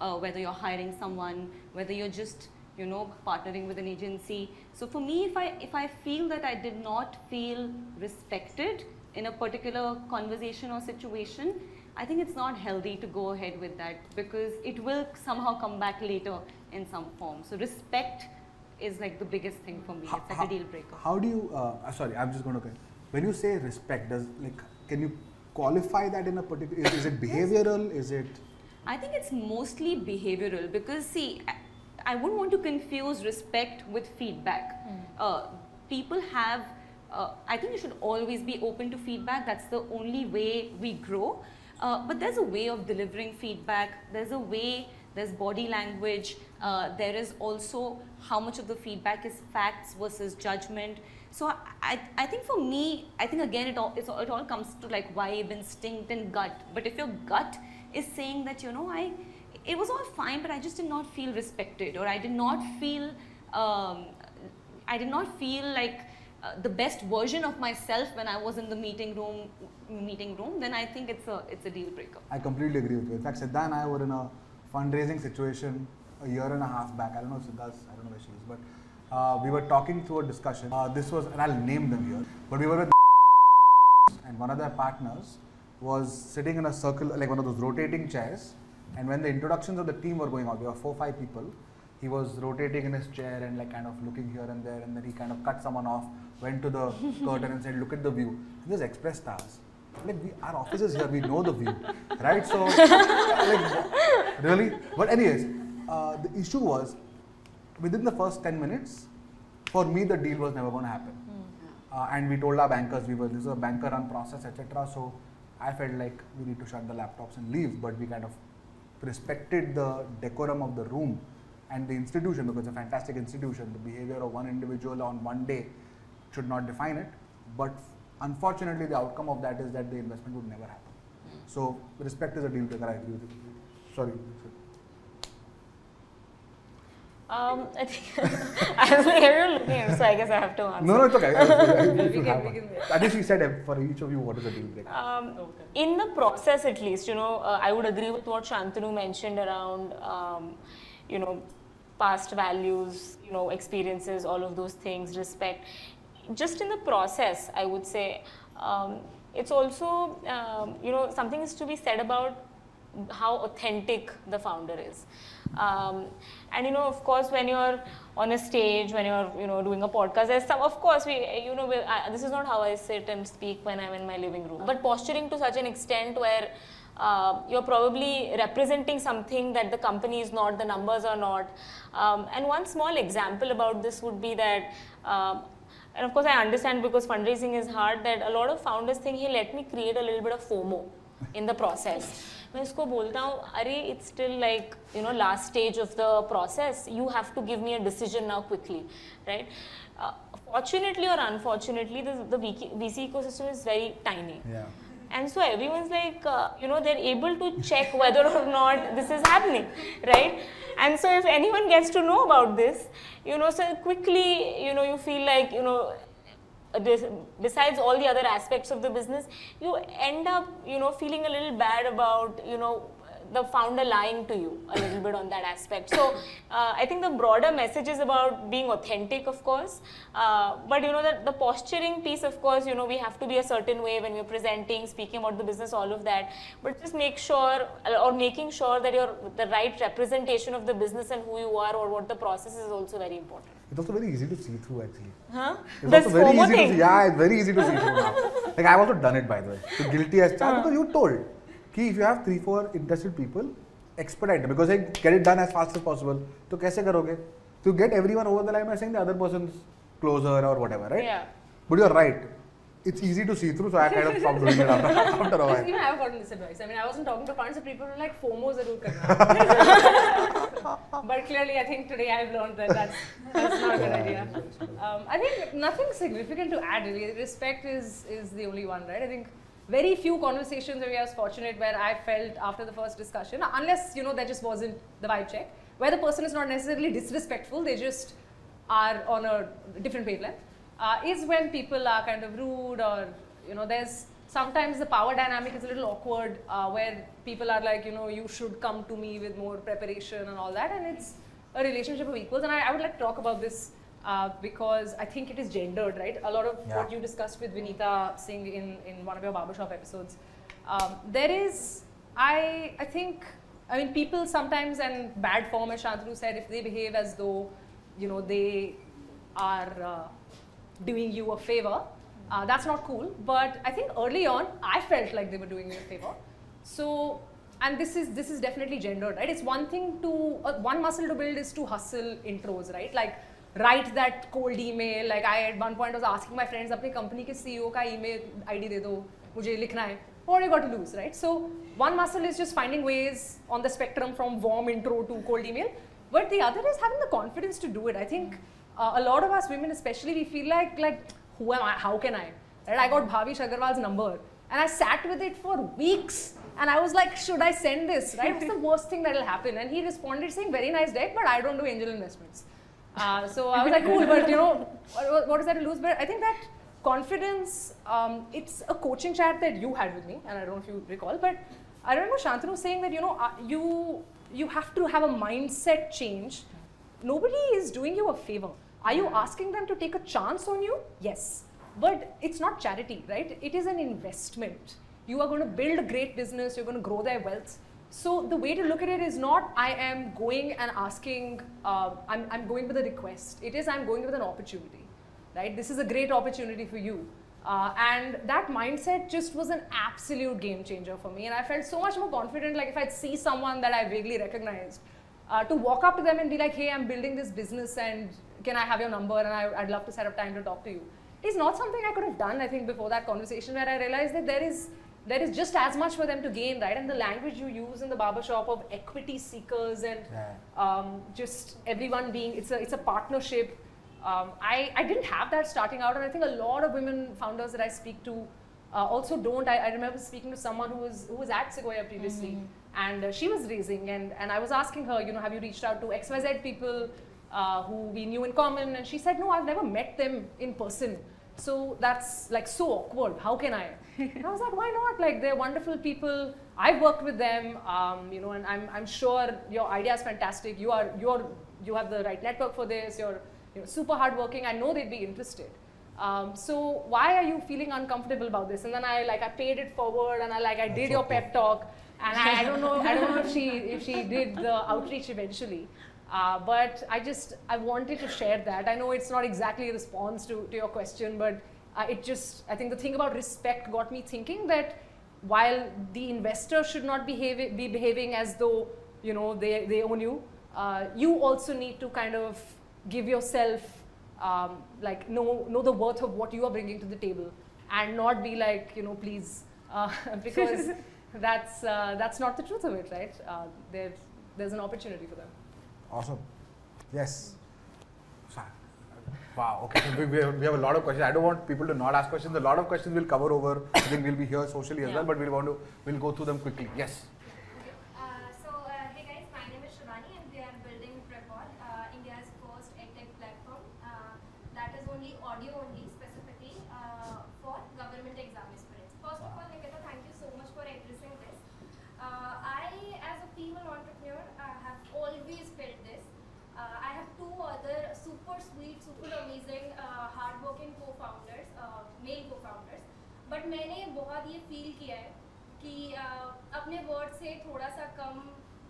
uh, whether you're hiring someone, whether you're just you know partnering with an agency. So for me, if I if I feel that I did not feel respected in a particular conversation or situation, I think it's not healthy to go ahead with that because it will somehow come back later in some form. So respect is like the biggest thing for me. How- It's like how- a deal breaker. How do you? Uh, uh, sorry, I'm just going to. When you say respect, does like can you qualify that in a particular? Is, is it behavioral? Is it? I think it's mostly behavioral because see, I, I wouldn't want to confuse respect with feedback. Uh, people have, uh, I think you should always be open to feedback. That's the only way we grow. Uh, but there's a way of delivering feedback. There's a way. There's body language. Uh, there is also how much of the feedback is facts versus judgment. So I, I, think for me, I think again it all- it all comes to like vibe, instinct, and gut. But if your gut is saying that you know I, it was all fine, but I just did not feel respected, or I did not feel, um, I did not feel like uh, the best version of myself when I was in the meeting room. Meeting room, then I think it's a it's a deal breaker. I completely agree with you. In fact, Siddha and I were in a fundraising situation a year and a half back. I don't know if Siddha's, I don't know where she is, but uh, we were talking through a discussion. Uh, this was, and I'll name them here, but we were with and one of their partners was sitting in a circle, like one of those rotating chairs. And when the introductions of the team were going on, there were four, five people. He was rotating in his chair and like kind of looking here and there, and then he kind of cut someone off, went to the curtain and said, "Look at the view." And there's express stars. Like we, our office is here, we know the view, right? So, like, really. But anyways, uh, the issue was within the first 10 minutes, for me, the deal was never going to happen. Uh, and we told our bankers we were this is a banker run process, etc. So I felt like we need to shut the laptops and leave, but we kind of respected the decorum of the room and the institution because it's a fantastic institution. The behavior of one individual on one day should not define it, but unfortunately, the outcome of that is that the investment would never happen. So respect is a deal breaker. I agree with you. Sorry. Um, I think I was like, you're looking, so I guess I have to answer. No, no, it's okay. I- I- I- We you should can- we can- I think she said ev- for each of you what is a deal breaker. Um, in the process, at least, you know, uh, I would agree with what Shantanu mentioned around, um, you know, past values, you know, experiences, all of those things, respect. Just in the process, I would say, um, it's also, um, you know, something is to be said about how authentic the founder is. Um, and you know, of course, when you're on a stage, when you're you know doing a podcast, there's some. Of course, we you know we, I, this is not how I sit and speak when I'm in my living room. But posturing to such an extent where uh, you're probably representing something that the company is not, the numbers are not. Um, and one small example about this would be that. Um, and of course, I understand because fundraising is hard that a lot of founders think, hey, let me create a little bit of FOMO in the process. मैं इसको बोलता हूँ अरे it's still like you know last stage of the process you have to give me a decision now quickly right fortunately or unfortunately the, the VC ecosystem is very tiny Yeah. and so everyone's like uh, you know they're able to check whether or not this is happening right? And so if anyone gets to know about this you know so quickly you know you feel like you know besides all the other aspects of the business you end up you know feeling a little bad about you know the founder lying to you a little bit on that aspect. So uh, I think the broader message is about being authentic, of course. Uh, but you know that the posturing piece, of course, you know we have to be a certain way when we're presenting, speaking about the business, all of that. But just make sure or making sure that you're the right representation of the business and who you are or what the process is also very important. It's also very easy to see through actually. Huh? It's also very easy thing. to see. Yeah, it's very easy to see through now. Like I've also done it by the way. So guilty as charged because you told. कि if you have three four interested people, expedite it because they get it done as fast as possible. तो कैसे करोगे? To get everyone over the line by saying the other person's closer or whatever, right? Yeah. But you're right. It's easy to see through, so I kind of stopped doing it after, after a while. Even I've gotten this advice. I mean, I wasn't talking to funds, so people were like, FOMO zarur karna. but clearly, I think today I've learned that that's, that's not a good idea. Um, I think nothing significant to add really. Respect is, is the only one, right? I think very few conversations where I was fortunate where I felt after the first discussion, unless, you know, there just wasn't the vibe check, where the person is not necessarily disrespectful, they just are on a different wavelength, uh, is when people are kind of rude or, you know, there's sometimes the power dynamic is a little awkward uh, where people are like, you know, you should come to me with more preparation and all that, and it's a relationship of equals. And I, I would like to talk about this uh, because I think it is gendered, right? A lot of Yeah. what you discussed with Vineeta Singh in, in one of your barbershop episodes. Um, there is, I, I think, I mean, people sometimes, and bad form, as Shantanu said, if they behave as though, you know, they are uh, doing you a favor, uh, that's not cool. But I think early on, I felt like they were doing me a favor. So, and this is this is definitely gendered, right? It's one thing to uh, one muscle to build is to hustle intros, right? Like write that cold email like I at one point was asking my friends अपनी company के CEO का email ID दे दो मुझे लिखना है what I got to lose right so one muscle is just finding ways on the spectrum from warm intro to cold email but the other is having the confidence to do it I think uh, a lot of us women especially we feel like like who am I how can I right I got Bhavish Aggarwal's number and I sat with it for weeks and I was like, should I send this? Right? What's the worst thing that'll happen? And he responded saying, very nice deck, but I don't do angel investments. Uh, so I was like, cool, but you know, what, what is that to lose? But I think that confidence, um, it's a coaching chat that you had with me, and I don't know if you recall, but I remember Shantanu saying that, you know, uh, you, you have to have a mindset change. Nobody is doing you a favor. Are you asking them to take a chance on you? Yes. But it's not charity, right? It is an investment. You are going to build a great business, you're going to grow their wealth. So the way to look at it is not I am going and asking, uh, I'm, I'm going with a request. It is I'm going with an opportunity, right? This is a great opportunity for you. Uh, and that mindset just was an absolute game changer for me. And I felt so much more confident, like if I'd see someone that I vaguely recognized, uh, to walk up to them and be like, hey, I'm building this business and can I have your number and I, I'd love to set up time to talk to you. It is not something I could have done, I think, before that conversation where I realized that there is there is just as much for them to gain, right? And the language you use in the barbershop of equity seekers and Yeah. um, just everyone being, it's a, it's a partnership. Um, I, I didn't have that starting out, and I think a lot of women founders that I speak to uh, also don't. I, I remember speaking to someone who was, who was at Sequoia previously, and uh, she was raising, and, and I was asking her, you know, have you reached out to XYZ people uh, who we knew in common? And she said, no, I've never met them in person. So that's like so awkward. How can I? And I was like, why not? Like they're wonderful people. I've worked with them, um, you know, and I'm, I'm sure your idea is fantastic. You are you're you have the right network for this. You're you know, super hardworking. I know they'd be interested. Um, so why are you feeling uncomfortable about this? And then I like I paid it forward and I like I did That's your okay. pep talk. And I, I don't know I don't know if she if she did the outreach eventually. Uh, but I just I wanted to share that. I know it's not exactly a response to, to your question, but uh, it just I think the thing about respect got me thinking that while the investor should not behave be behaving as though you know they, they own you, uh, you also need to kind of give yourself um, like know know the worth of what you are bringing to the table and not be like you know please uh, because that's uh, that's not the truth of it, right? Uh, there's an opportunity for them. Awesome. Yes. Wow. Okay. So we, we, have, we have a lot of questions. I don't want people to not ask questions. A lot of questions we'll cover over. I think we'll be here socially as Yeah. well, but we'll want to we'll go through them quickly. Yes. But मैंने बहुत ये feel किया है कि uh, अपने word से थोड़ा सा कम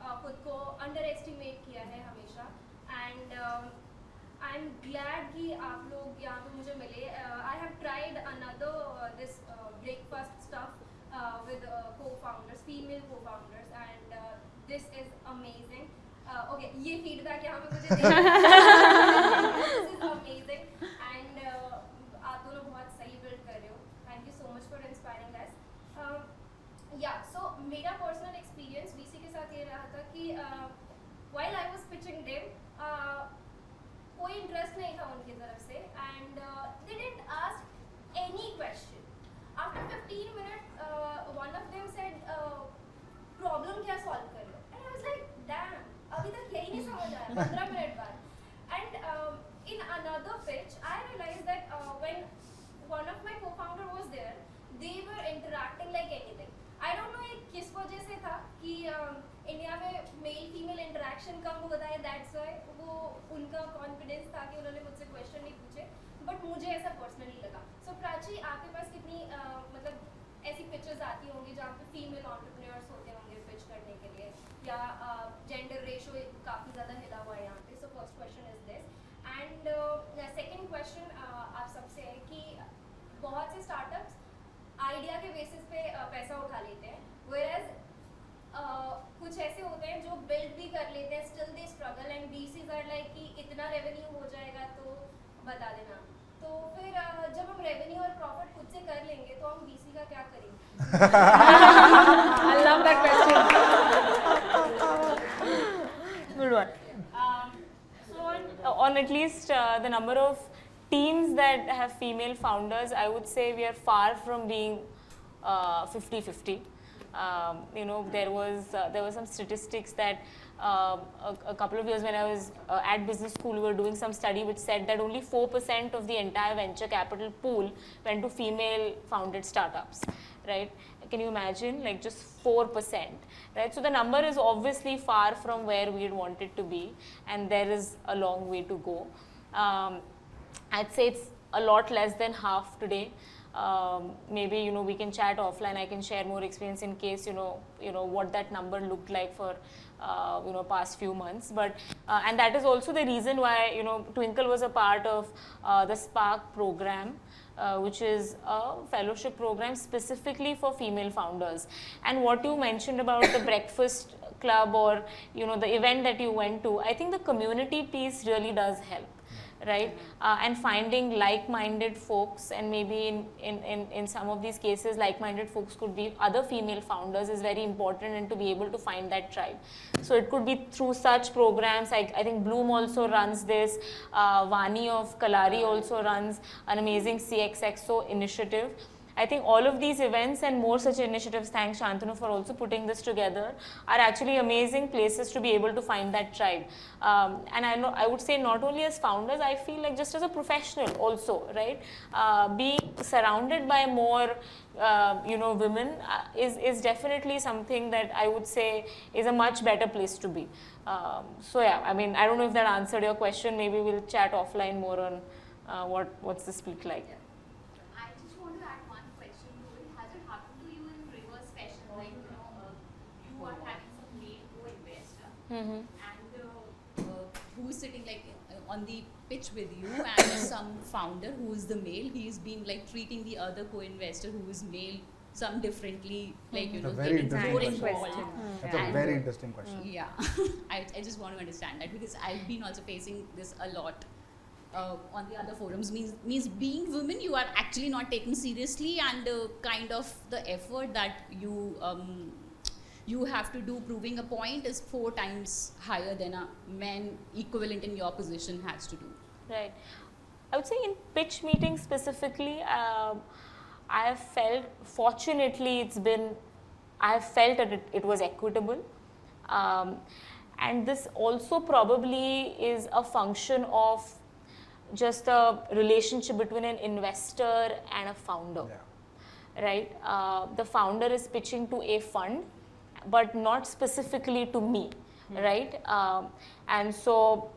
uh, खुद को अंडर एस्टिमेट किया है हमेशा। एंड आई एम ग्लैड कि आप लोग यहाँ पे मुझे मिले। I have tried another this breakfast stuff with co founders female co founders and this is amazing okay ये फीडबैक यहाँ पे मुझे दिस इज़ अमेजिंग एंड आप दोनों बहुत सही बिल्ड कर रहे हो thank you so much for inspiring us या सो मेरा पर्सनल एक्सपीरियंस वीसी के साथ ये रहा था कि while I was pitching them कोई इंटरेस्ट नहीं था उनकी तरफ़ से and they didn't ask any question after 15 minute one of them said problem क्या सॉल्व कर हो? And I was like damn अभी तक यही नहीं समझ आया 15 मिनट बाद. And in another pitch I realise that when one of my co-founder was there, they were interacting like anything. I don't know ये किस वजह से था कि इंडिया में मेल फीमेल इंटरेक्शन कम होता है दैट्स व्हाई वो उनका कॉन्फिडेंस था कि उन्होंने मुझसे क्वेश्चन नहीं पूछे बट मुझे ऐसा पर्सनली लगा। सो so, प्राची आपके पास कितनी uh, मतलब ऐसी पिक्चर्स आती होंगी जहाँ पे फीमेल ऑन्टरप्रेन्योर्स होते होंगे पिच करने के लिए? या जेंडर रेशो काफ़ी ज़्यादा हिला हुआ है यहाँ पे? So first question is this and second question आप सबसे है कि बहुत से स्टार्टअप्स आइडिया के बेसिस पे पैसा उठा लेते हैं वेयर कुछ ऐसे होते हैं जो बिल्ड भी कर लेते हैं still they struggle and B C कर लाइक कि इतना रेवेन्यू हो जाएगा तो बता देना। तो फिर जब हम रेवेन्यू और प्रॉफिट खुद से कर लेंगे तो हम बीसी का क्या करेंगे? Um, on at least uh, the number of teams that have female founders i would say we are far from being uh, 50 50 Um, you know, there was uh, there were some statistics that uh, a, a couple of years when I was uh, at business school, we were doing some study which said that only 4% of the entire venture capital pool went to female founded startups, right? Can you imagine? Like just 4%, right? So the number is obviously far from where we'd want it to be, and there is a long way to go. Um, I'd say it's a lot less than half today. Um, maybe you know we can chat offline. I can share more experience in case you know you know what that number looked like for uh, you know past few months. But uh, and that is also the reason why you know Twinkle was a part of uh, the Spark program. Uh, which is a fellowship program specifically for female founders. And what you mentioned about the breakfast club or you know the event that you went to, I think the community piece really does help right? Uh, and finding like-minded folks and maybe in, in, in, in some of these cases like-minded folks could be other female founders is very important and to be able to find that tribe. So it could be through such programs like i think Blume also runs this uh, vani of Kalaari also runs an amazing cxxo initiative I think all of these events and more such initiatives, thanks Shantanu for also putting this together, are actually amazing places to be able to find that tribe. Um, and I know I would say not only as founders, I feel like just as a professional also, right? Uh, being surrounded by more, uh, you know, women uh, is is definitely something that I would say is a much better place to be. Um, so yeah, I mean, I don't know if that answered your question. Maybe we'll chat offline more on uh, what what's the split like. I just want to add one question to it. Has it happened to you in reverse fashion? Like, you know, uh, you are having some male co-investor Mm-hmm. and uh, uh, who's sitting like uh, on the pitch with you and some founder who is the male. He's been like treating the other co-investor who is male some differently like you That's a know very getting interesting more question. involved That's a very interesting question. yeah. I, I just want to understand that because i've been also facing this a lot uh, on the other forums. Means means being women you are actually not taken seriously and uh, kind of the effort that you um, you have to do proving a point is four times higher than a man equivalent in your position has to do Right. I would say in pitch meetings specifically, um, I have felt, fortunately, it's been, I have felt that it, it was equitable. Um, and this also probably is a function of just a relationship between an investor and a founder Yeah. right? Uh, the founder is pitching to a fund, but not specifically to me, right? Um, and so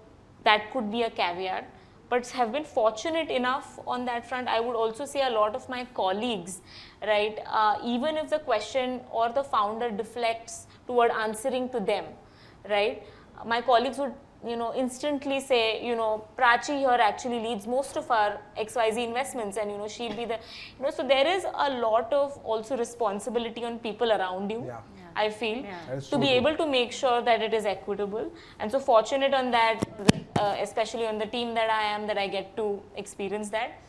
that could be a caveat. But have been fortunate enough on that front. I would also say a lot of my colleagues, right? Uh, even if the question or the founder deflects toward answering to them, right? My colleagues would you know, instantly say, you know, Prachi here actually leads most of our XYZ investments and, you know, she'll be the, you know, so there is a lot of also responsibility on people around you, Yeah. I feel, That is to be able to make sure that it is equitable. And so fortunate on that, uh, especially on the team that I am, that I get to experience that.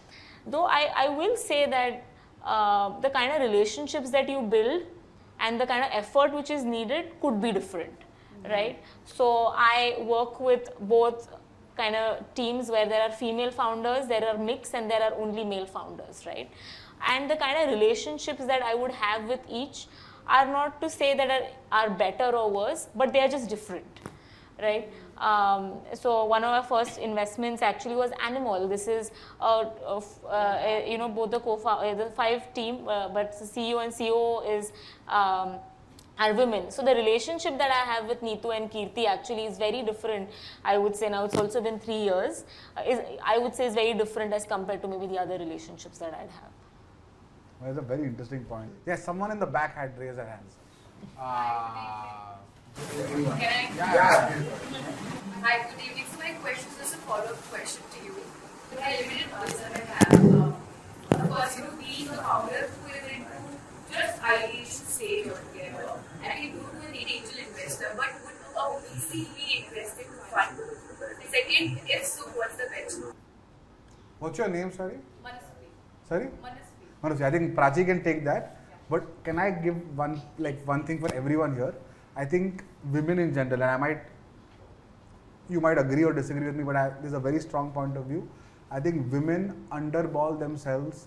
Though I, I will say that uh, the kind of relationships that you build and the kind of effort which is needed could be different, right? So I work with both kind of teams where there are female founders, there are mix, and there are only male founders, right? And the kind of relationships that I would have with each are not to say that are, are better or worse, but they are just different, right? Um, so one of our first investments actually was Animall. This is, you know, both the co uh, the five team, uh, but the CEO and CEO is um, are women. So the relationship that I have with Neetu and Kirti actually is very different. I would say now it's also been three years. Uh, is I would say is very different as compared to maybe the other relationships that I'd have. That's a very interesting point. Yes, someone in the back had raised their hands. Uh, Hi, good evening. So my question is a follow-up question to you. The limited knowledge that I have, um, of course, you know, being a founder who is into just ideation stage altogether, and we go to an angel investor, but would a VC be invested to fund? The second, if so, what's the benchmark? what's your name, sorry? Manasvi. Sorry? Manasvi. Manoj, I think Prachi can take that. But can I give one like one thing for everyone here? I think women in general, and I might, you might agree or disagree with me, but I, there's a very strong point of view. I think women underball themselves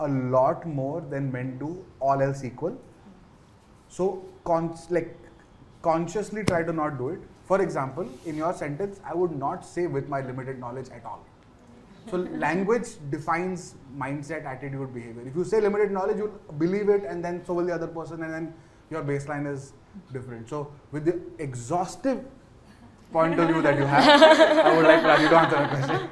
a lot more than men do, all else equal. So, like consciously try to not do it. For example, in your sentence, I would not say with my limited knowledge at all. So language defines mindset, attitude, behavior. If you say limited knowledge, you'll believe it, and then so will the other person, and then your baseline is different. So with the exhaustive point of view that you have, I would like Prachi to answer the question.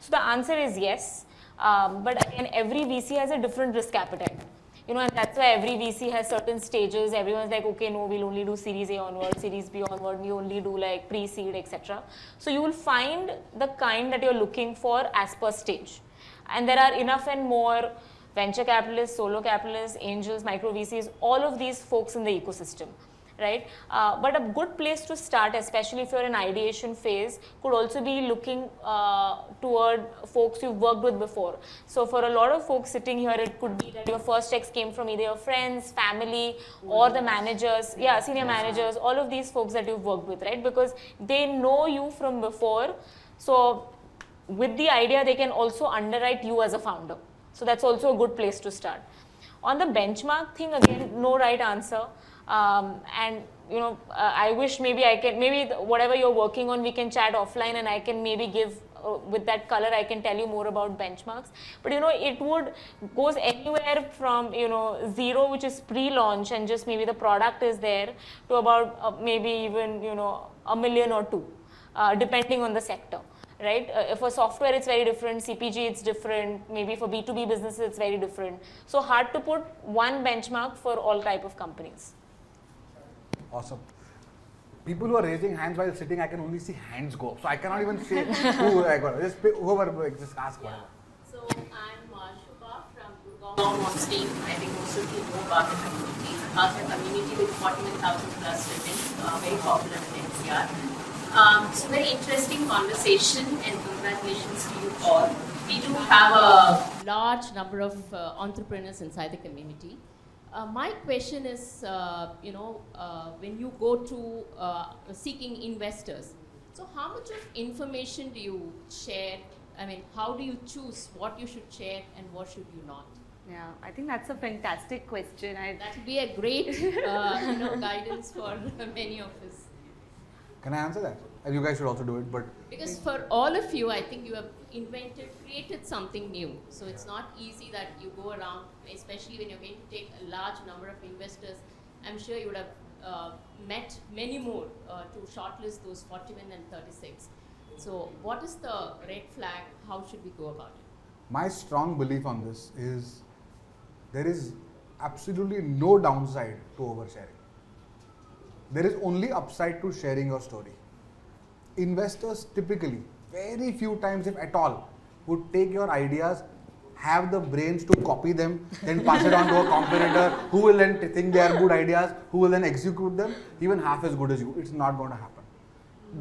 So the answer is yes. Um, but again, every VC has a different risk appetite. You know, and that's why every VC has certain stages. Everyone's like, okay, no, we'll only do Series A onward, Series B onward. We only do like pre-seed, etc. So you will find the kind that you're looking for as per stage. And there are enough and more venture capitalists, solo capitalists, angels, micro VCs, all of these folks in the ecosystem right? Uh, but a good place to start, especially if you're in ideation phase, could also be looking uh, toward folks you've worked with before. So for a lot of folks sitting here, it could be that your first checks came from either your friends, family, or the managers, yeah, senior managers, all of these folks that you've worked with, right? Because they know you from before. So with the idea, they can also underwrite you as a founder. So that's also a good place to start. On the benchmark thing, again, no right answer. Um, and you know, uh, I wish maybe I can, maybe whatever you're working on, we can chat offline and I can maybe give, uh, with that color, I can tell you more about benchmarks. But you know, it would, goes anywhere from, you know, zero, which is pre-launch and just maybe the product is there, to about uh, maybe even, you know, a million or two, uh, depending on the sector right? Uh, for software, it's very different. CPG, it's different. Maybe for B2B businesses, it's very different. So hard to put one benchmark for all type of companies. Awesome. People who are raising hands while sitting, I can only see hands go up. So I cannot even say who I got. Just pick whoever, just ask whatever. So I'm Shubha from Gurgaon on Steam. I think most of you know about the community. About the community with 41,000 plus women, uh, very popular in NCR. Um, so very interesting conversation and congratulations to you all. We do have a large number of uh, entrepreneurs inside the community. Uh, my question is, uh, you know, uh, when you go to uh, seeking investors, so how much of information do you share? I mean, how do you choose what you should share and what should you not? Yeah, I think that's a fantastic question. I, That would be a great, uh, you know, guidance for many of us. Can I answer that? And you guys should also do it, but Because for all of you, I think you have invented, created something new. So it's not easy that you go around, especially when you're going to take a large number of investors. I'm sure you would have uh, met many more uh, to shortlist those 41 and 36. So what is the red flag? How should we go about it? my strong belief on this is there is absolutely no downside to oversharing. There is only upside to sharing your story. Investors typically, very few times, if at all, would take your ideas, have the brains to copy them, then pass it on to a competitor who will then think they are good ideas, who will then execute them even half as good as you. It's not going to happen.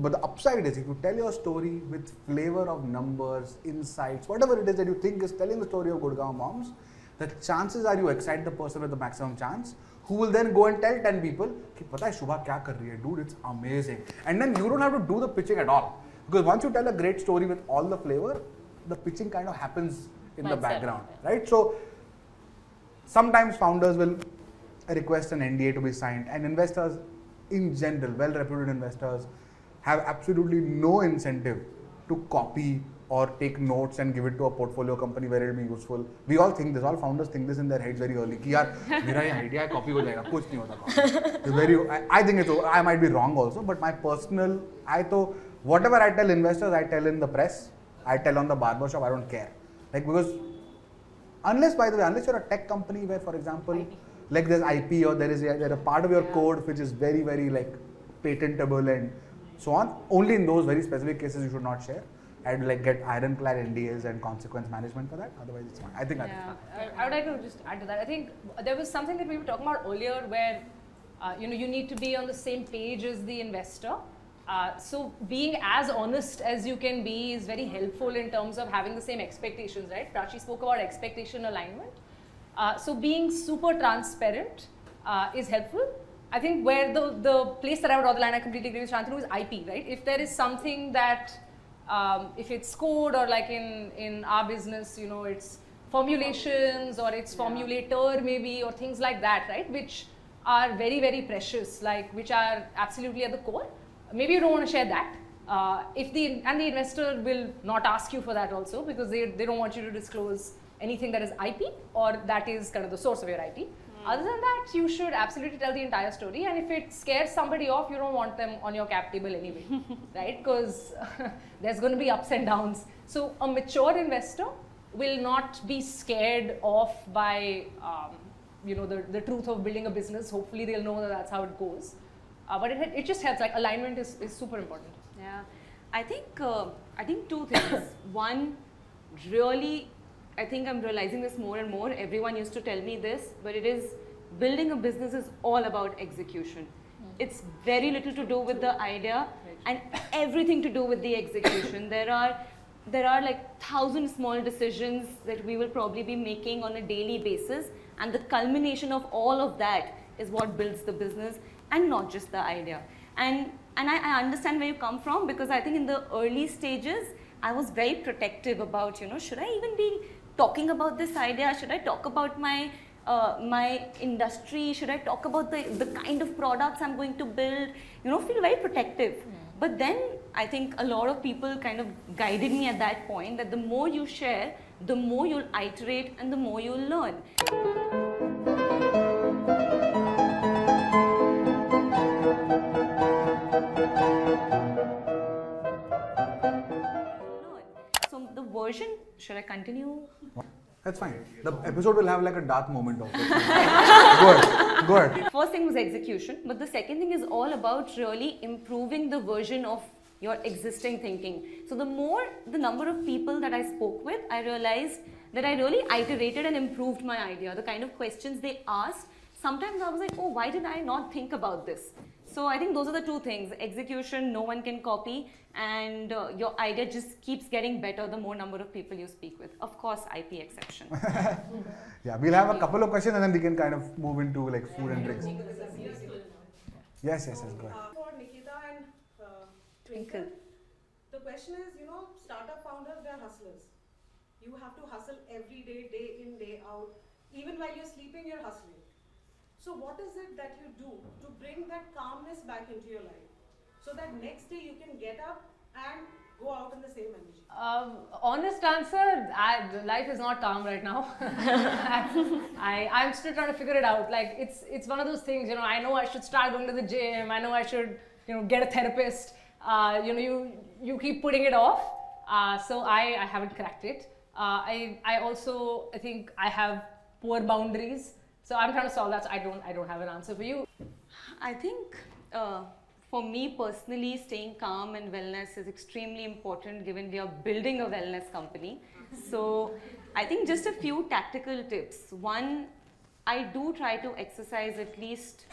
But the upside is if you tell your story with flavor of numbers, insights, whatever it is that you think is telling the story of Gurgaon moms, the chances are you excite the person with the maximum chance who will then go and tell 10 people कि पता है शुभा क्या कर रही है dude it's amazing and then you don't have to do the pitching at all because once you tell a great story with all the flavor, the pitching kind of happens in the background, right? So sometimes founders will request an NDA to be signed, and investors in general, well reputed investors, have absolutely no incentive to copy or take notes and give it to a portfolio company where it'll be useful. We all think this, all founders think this in their heads very early. Ki yaar, mera idea copy ho jayega, kuch nahi. Very, I, think it's, I might be wrong also, but my personal, I thought whatever I tell investors I tell in the press I tell on the barber shop I don't care. Like because unless by the way unless you're a tech company where for example like there's ip or there is a, there a part of your code which is very very like patentable and so on only in those very specific cases you should not share. And like get ironclad ndas and consequence management for that. Otherwise it's fine. I think Yeah, I, I, I would like to just add to that. I think there was something that we were talking about earlier where, uh, you know, you need to be on the same page as the investor. Uh, so being as honest as you can be is very helpful in terms of having the same expectations, right? Prachi spoke about expectation alignment. Uh, so being super transparent uh, is helpful. I think where the, the place that I would draw the line, I completely agree with Shantanu, is IP, right? If there is something that, um, if it's code or like in, in our business, you know, it's formulations or it's formulator maybe or things like that, right? Which are very, very precious, like which are absolutely at the core. Maybe you don't want to share that. Uh, if the and the investor will not ask you for that also because they, they don't want you to disclose anything that is IP or that is kind of the source of your IP. Other than that, you should absolutely tell the entire story. And if it scares somebody off, you don't want them on your cap table anyway, right? Because there's going to be ups and downs. So a mature investor will not be scared off by, um, you know, the, the truth of building a business. Hopefully, they'll know that that's how it goes. Uh, but it, it just helps. Like alignment is, is super important. Yeah, I think uh, I think two things. One, really, I think I'm realizing this more and more. Everyone used to tell me this, but it is building a business is all about execution. It's very little to do with the idea and everything to do with the execution. there are there are like thousand small decisions that we will probably be making on a daily basis, and the culmination of all of that is what builds the business and not just the idea. And and I, I understand where you come from because I think in the early stages I was very protective about you know should I even be talking about this idea? Should I talk about my uh, my industry? Should I talk about the, the kind of products I'm going to build? You know, feel very protective. But then I think a lot of people kind of guided me at that point that the more you share, the more you'll iterate and the more you'll learn. Version, should I continue? That's fine. The episode will have like a dark moment also. go ahead. Go ahead. First thing was execution, but the second thing is all about really improving the version of your existing thinking. So the more the number of people that I spoke with, I realized that I really iterated and improved my idea. The kind of questions they asked, sometimes I was like, oh, why did I not think about this? So I think those are the two things. Execution, no one can copy, and uh, your idea just keeps getting better the more number of people you speak with. Of course, IP exception. Yeah, we'll have a couple of questions and then we can kind of move into like food and drinks. Yes, yes, yes, go ahead. Uh, for Nikita and uh, Twinkle, the question is, you know, startup founders, they're hustlers. You have to hustle every day, day in, day out. Even while you're sleeping, you're hustling. So, what is it that you do to bring that calmness back into your life? So that next day you can get up and go out in the same energy. Um, honest answer, I, life is not calm right now. I, I'm still trying to figure it out. Like it's it's one of those things, you know. I know I should start going to the gym. I know I should, you know, get a therapist. Uh, you know, you you keep putting it off. Uh, so I, I haven't cracked it. Uh, I I also I think I have poor boundaries. So I'm trying to solve that. So I don't I don't have an answer for you. I think uh, for me personally, staying calm and wellness is extremely important given we are building a wellness company. So I think just a few tactical tips. One, I do try to exercise at least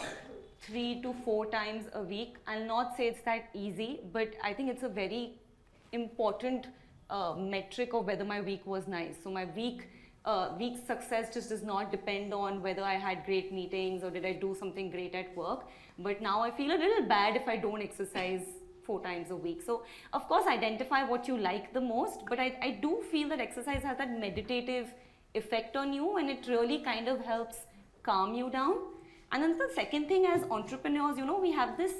three to four times a week. I'll not say it's that easy, but I think it's a very important uh, metric of whether my week was nice. So my week uh, week's success just does not depend on whether I had great meetings or did I do something great at work. But now I feel a little bad if I don't exercise four times a week. So of course identify what you like the most, but I, I do feel that exercise has that meditative effect on you and it really kind of helps calm you down. And then the second thing as entrepreneurs, you know, we have this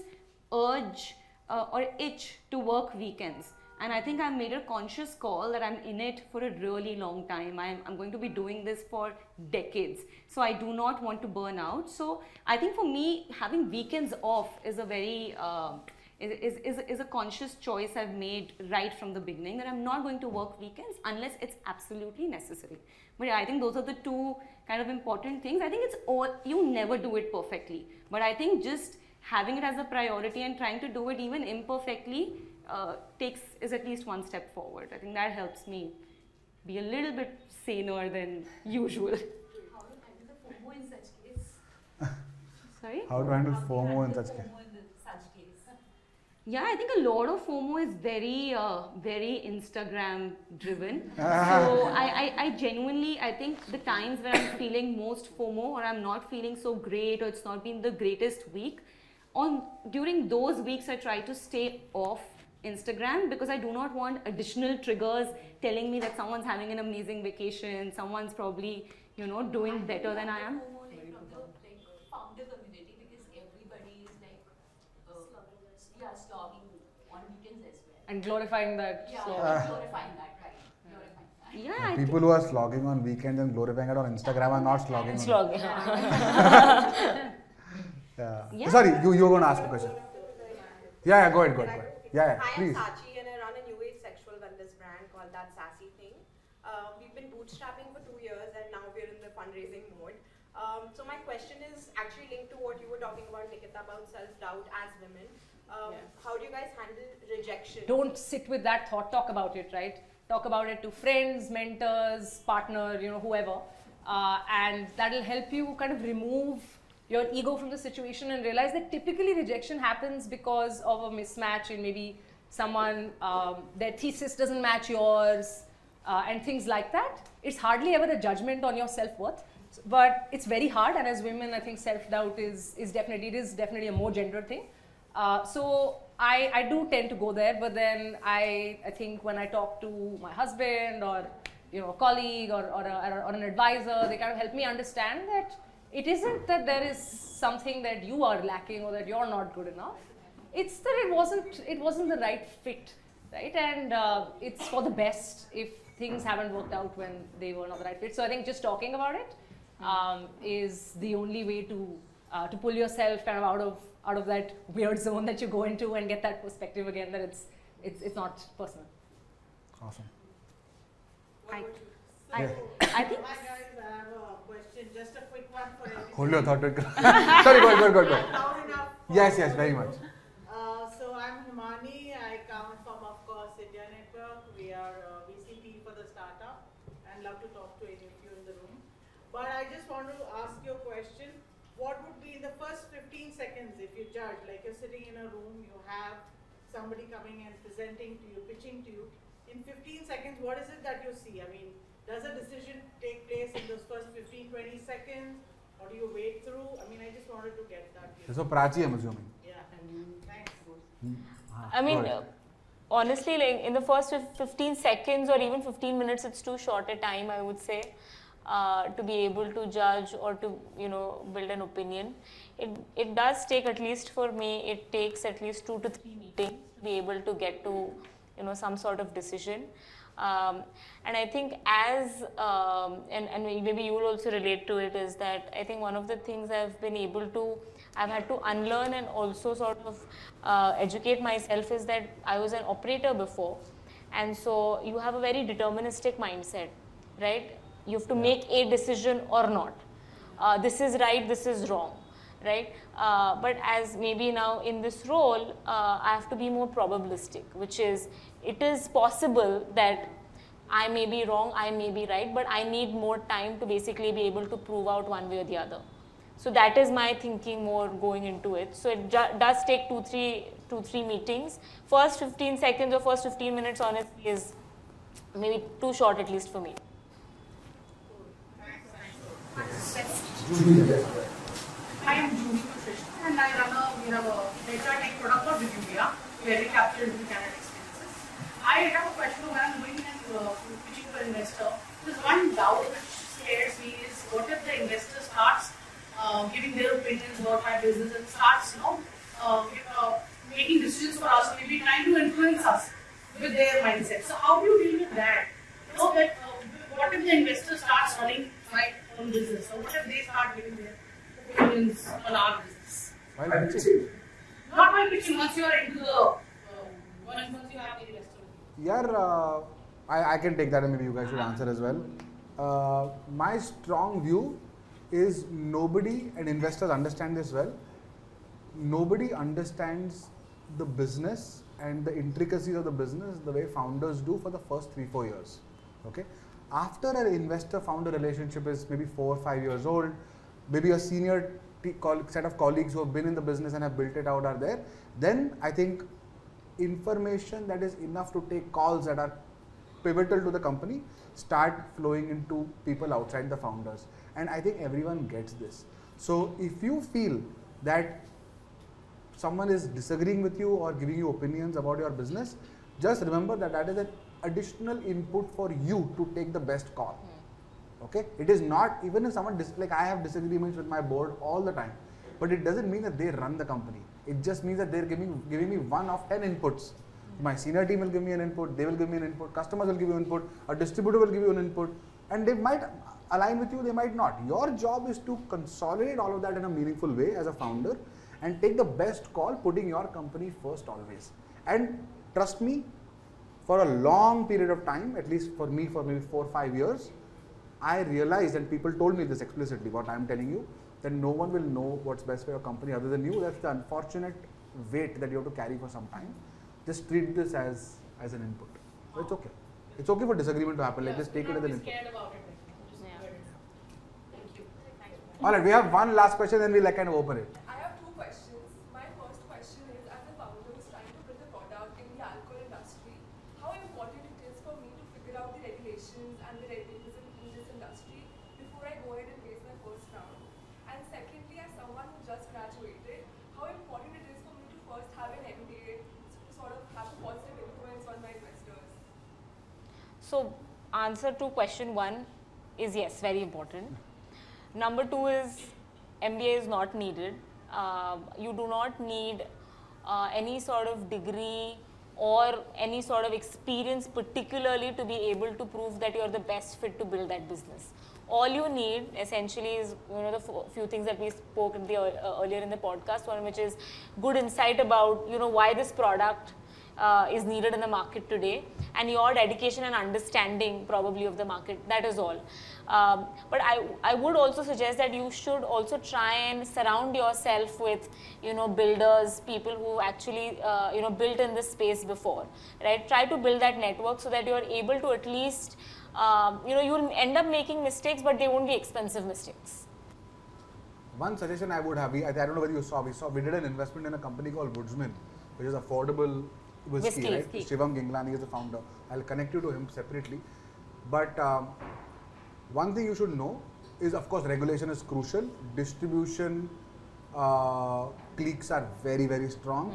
urge uh, or itch to work weekends. And I think I've made a conscious call that I'm in it for a really long time. I'm, I'm going to be doing this for decades. So I do not want to burn out. So I think for me, having weekends off is a very, uh, is, is, is a conscious choice I've made right from the beginning that I'm not going to work weekends unless it's absolutely necessary. But yeah, I think those are the two kind of important things. I think it's all, you never do it perfectly. But I think just having it as a priority and trying to do it even imperfectly uh, takes is at least one step forward. I think that helps me be a little bit saner than usual. How to handle the FOMO in such case? Sorry? How to handle FOMO in handle such case? FOMO in such case? Yeah, I think a lot of FOMO is very, uh, very Instagram driven. so I, I, I genuinely, I think the times where I'm feeling most FOMO or I'm not feeling so great or it's not been the greatest week, on during those weeks I try to stay off Instagram because I do not want additional triggers telling me that someone's having an amazing vacation, someone's probably, you know, doing better than I am. Like, from the community because everybody is like, on weekends as well. And glorifying that. Yeah. Uh. glorifying that, right? Glorifying. Yeah. I People who are slogging on weekends and glorifying it on Instagram are not slogging. Slogging. Yeah. Yeah. Sorry, you you were going to ask a question. Yeah, yeah, go ahead, go ahead, go ahead. Yeah, yeah, Hi, please. I'm Sachi and I run a new age sexual wellness brand called That Sassy Thing. Uh, we've been bootstrapping for two years and now we're in the fundraising mode. Um, so my question is actually linked to what you were talking about, Nikita, about self-doubt as women. Um, How do you guys handle rejection? don't sit with that thought talk about it right talk about it to friends mentors partner you know whoever uh, and that'll help you kind of remove your ego from the situation and realize that typically rejection happens because of a mismatch in maybe someone um, their thesis doesn't match yours uh, and things like that. It's hardly ever a judgment on your self-worth but it's very hard and as women i think self-doubt is is definitely it is definitely a more gendered thing. Uh, so I, I do tend to go there, but then I, I think when I talk to my husband or you know a colleague or, or, a, or an advisor, they kind of help me understand that it isn't that there is something that you are lacking or that you're not good enough. It's that it wasn't it wasn't the right fit, right? And uh, it's for the best if things haven't worked out when they were not the right fit. So I think just talking about it um, is the only way to uh, to pull yourself kind of out of out of that weird zone that you go into and get that perspective again that it's it's it's not personal. Awesome. I, I, I think Hi guys, I have a question, just a quick for everyone. Hold your thought. Sorry, go ahead, go go Yes, yes, very much. Uh, so I'm Himani. I come from, of course, India Network. We are uh, VCP for the startup, and love to talk to any of you in the room. But I just want to ask you a question. What would be in the first 15 seconds if you judge, like you're sitting in a room, you have somebody coming and presenting to you, pitching to you. In 15 seconds, what is it that you see? I mean, does a decision take place in those first 15, 20 seconds? Or do you wait through? I mean, I just wanted to get that. So Prachi, I'm assuming. Yeah. And thanks. Ah, I mean, uh, honestly, like in the first 15 seconds or even 15 minutes, it's too short a time, I would say, uh, to be able to judge or to, you know, build an opinion. It, it does take, at least for me, it takes at least two to three meetings to be able to get to, you know, some sort of decision. Um, and I think as, um, and, and maybe you will also relate to it, is that I think one of the things I've been able to, I've had to unlearn and also sort of uh, educate myself is that I was an operator before. And so you have a very deterministic mindset, right? You have to make a decision or not. Uh, this is right, this is wrong, right? Uh, but as maybe now in this role, uh, I have to be more probabilistic, which is it is possible that I may be wrong, I may be right, but I need more time to basically be able to prove out one way or the other. So that is my thinking more going into it. So it does take two, three, two, three meetings. First 15 seconds or first 15 minutes honestly is maybe too short at least for me. I am Julie Nutrition and I run a, we have a data tech product called Review where we capture review candidate experiences. I have a question when I'm doing an uh, pitching to an investor. There's one doubt which scares me is what if the investor starts uh, giving their opinions about my business and starts, you know, uh, making decisions for us, maybe trying to influence us with their mindset. So how do you deal with that? You know that uh, what if the investor starts running my own business? or what if they start giving their opinions on our business? While pitching. Not while pitching, once you are into the, uh, once once you have the investor. Yeah, uh, I, I can take that and maybe you guys should answer as well. Uh, my strong view is nobody, and investors understand this well, nobody understands the business and the intricacies of the business the way founders do for the first three, four years. Okay? After an investor founder relationship is maybe four or five years old, maybe a senior set of colleagues who have been in the business and have built it out are there, then I think information that is enough to take calls that are pivotal to the company start flowing into people outside the founders. And i think everyone gets this. So if you feel that someone is disagreeing with you or giving you opinions about your business just remember that that is an additional input for you to take the best call okay it is not even if someone dis- like i have disagreements with my board all the time but it doesn't mean that they run the company it just means that they're giving giving me one of 10 inputs My senior team will give me an input, they will give me an input, customers will give you an input, a distributor will give you an input, and they might align with you, they might not. Your job is to consolidate all of that in a meaningful way as a founder and take the best call, putting your company first always. And trust me, for a long period of time, at least for me, for maybe four or five years, I realized, and people told me this explicitly, what I'm telling you, that no one will know what's best for your company other than you. That's the unfortunate weight that you have to carry for some time. Just treat this as as an input. So it's okay. It's okay for disagreement to happen. Like just take it as an input. scared about it. Just hear it. Thank you. All right, we have one last question, then we'll like kind of open it. I have two questions. My first question is, as a founder who's trying to build a product in the alcohol industry, how important it is for me to figure out the regulations and the regulation in this industry before I go ahead and raise my first round? And secondly, as someone who just graduated, how important it is for me to first have an MBA to sort of have a positive influence on my investors? So, answer to question one is yes, very important. Number two is MBA is not needed. Uh, you do not need uh, any sort of degree or any sort of experience, particularly to be able to prove that you are the best fit to build that business. All you need essentially is you know the few things that we spoke in the, uh, earlier in the podcast, one which is good insight about you know why this product uh, is needed in the market today. And your dedication and understanding probably of the market that is all. Um, but I, I would also suggest that you should also try and surround yourself with you know builders people who actually uh, you know built in this space before right? Try to build that network so that you are able to at least um, you know you will end up making mistakes but they won't be expensive mistakes. One suggestion I would have, we, I, I don't know whether you saw, we saw, we did an investment in a company called Woodburns, which is affordable whiskey, Whiskey, right? whiskey. Shivam Ginglani is the founder. I'll connect you to him separately. But um, one thing you should know is, of course, regulation is crucial. Distribution uh, cliques are very, very strong.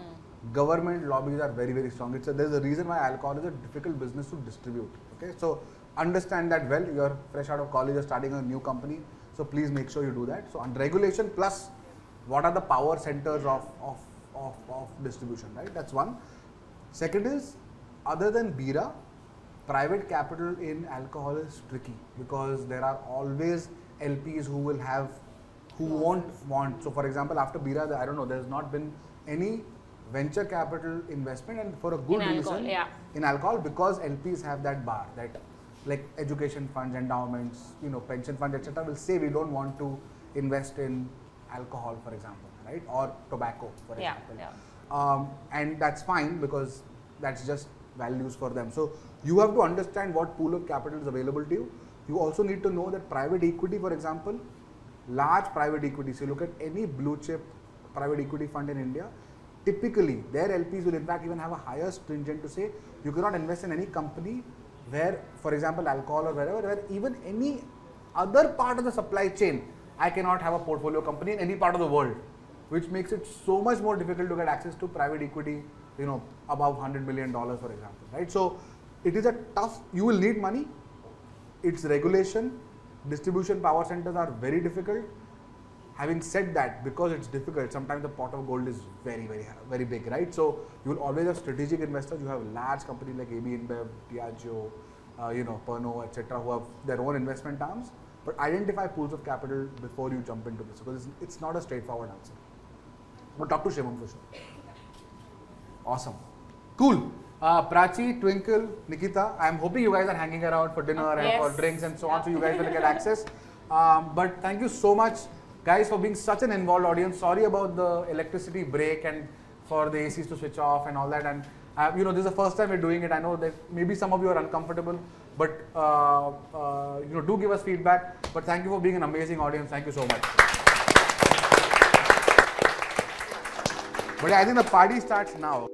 Government lobbies are very, very strong. It's a, there's a reason why alcohol is a difficult business to distribute. Okay, so understand that well. You're fresh out of college, you're starting a new company, so please make sure you do that. So, on regulation plus, what are the power centers of of, of, of distribution, right? That's one. Second is, other than Bira, private capital in alcohol is tricky because there are always LPs who will have, who won't want. So, for example, after Bira, I don't know, there's not been any venture capital investment, and for a good In alcohol, reason yeah. in alcohol because LPs have that bar that, like education funds, endowments, you know, pension funds, etc., will say we don't want to invest in alcohol, for example, right, or tobacco, for Yeah, example yeah. Um, and that's fine because that's just values for them. So you have to understand what pool of capital is available to you. You also need to know that private equity, for example, large private equity. So look at any blue chip private equity fund in India. Typically, their LPs will in fact even have a higher stringent to say you cannot invest in any company where, for example, alcohol or wherever, where even any other part of the supply chain, I cannot have a portfolio company in any part of the world which makes it so much more difficult to get access to private equity, you know, above 100 million dollars, for example, right? So it is a tough, you will need money, it's regulation, distribution power centers are very difficult. Having said that, because it's difficult, sometimes the pot of gold is very, very, very big, right? So you will always have strategic investors. You have large companies like AB InBev, Diageo, uh, you know, Pernod, etc., who have their own investment arms. But identify pools of capital before you jump into this because it's, it's not a straightforward answer. But talk to Shivam for sure. Awesome. Cool. Uh, Prachi, Twinkle, Nikita, I'm hoping you guys are hanging around for dinner and for drinks and so on, so you guys will get access. Um, but thank you so much, guys, for being such an involved audience. Sorry about the electricity break and for the ACs to switch off and all that. And uh, you know, this is the first time we're doing it. I know that maybe some of you are uncomfortable, but uh, uh, you know, do give us feedback. But thank you for being an amazing audience. Thank you so much. Yeah, I think the party starts now.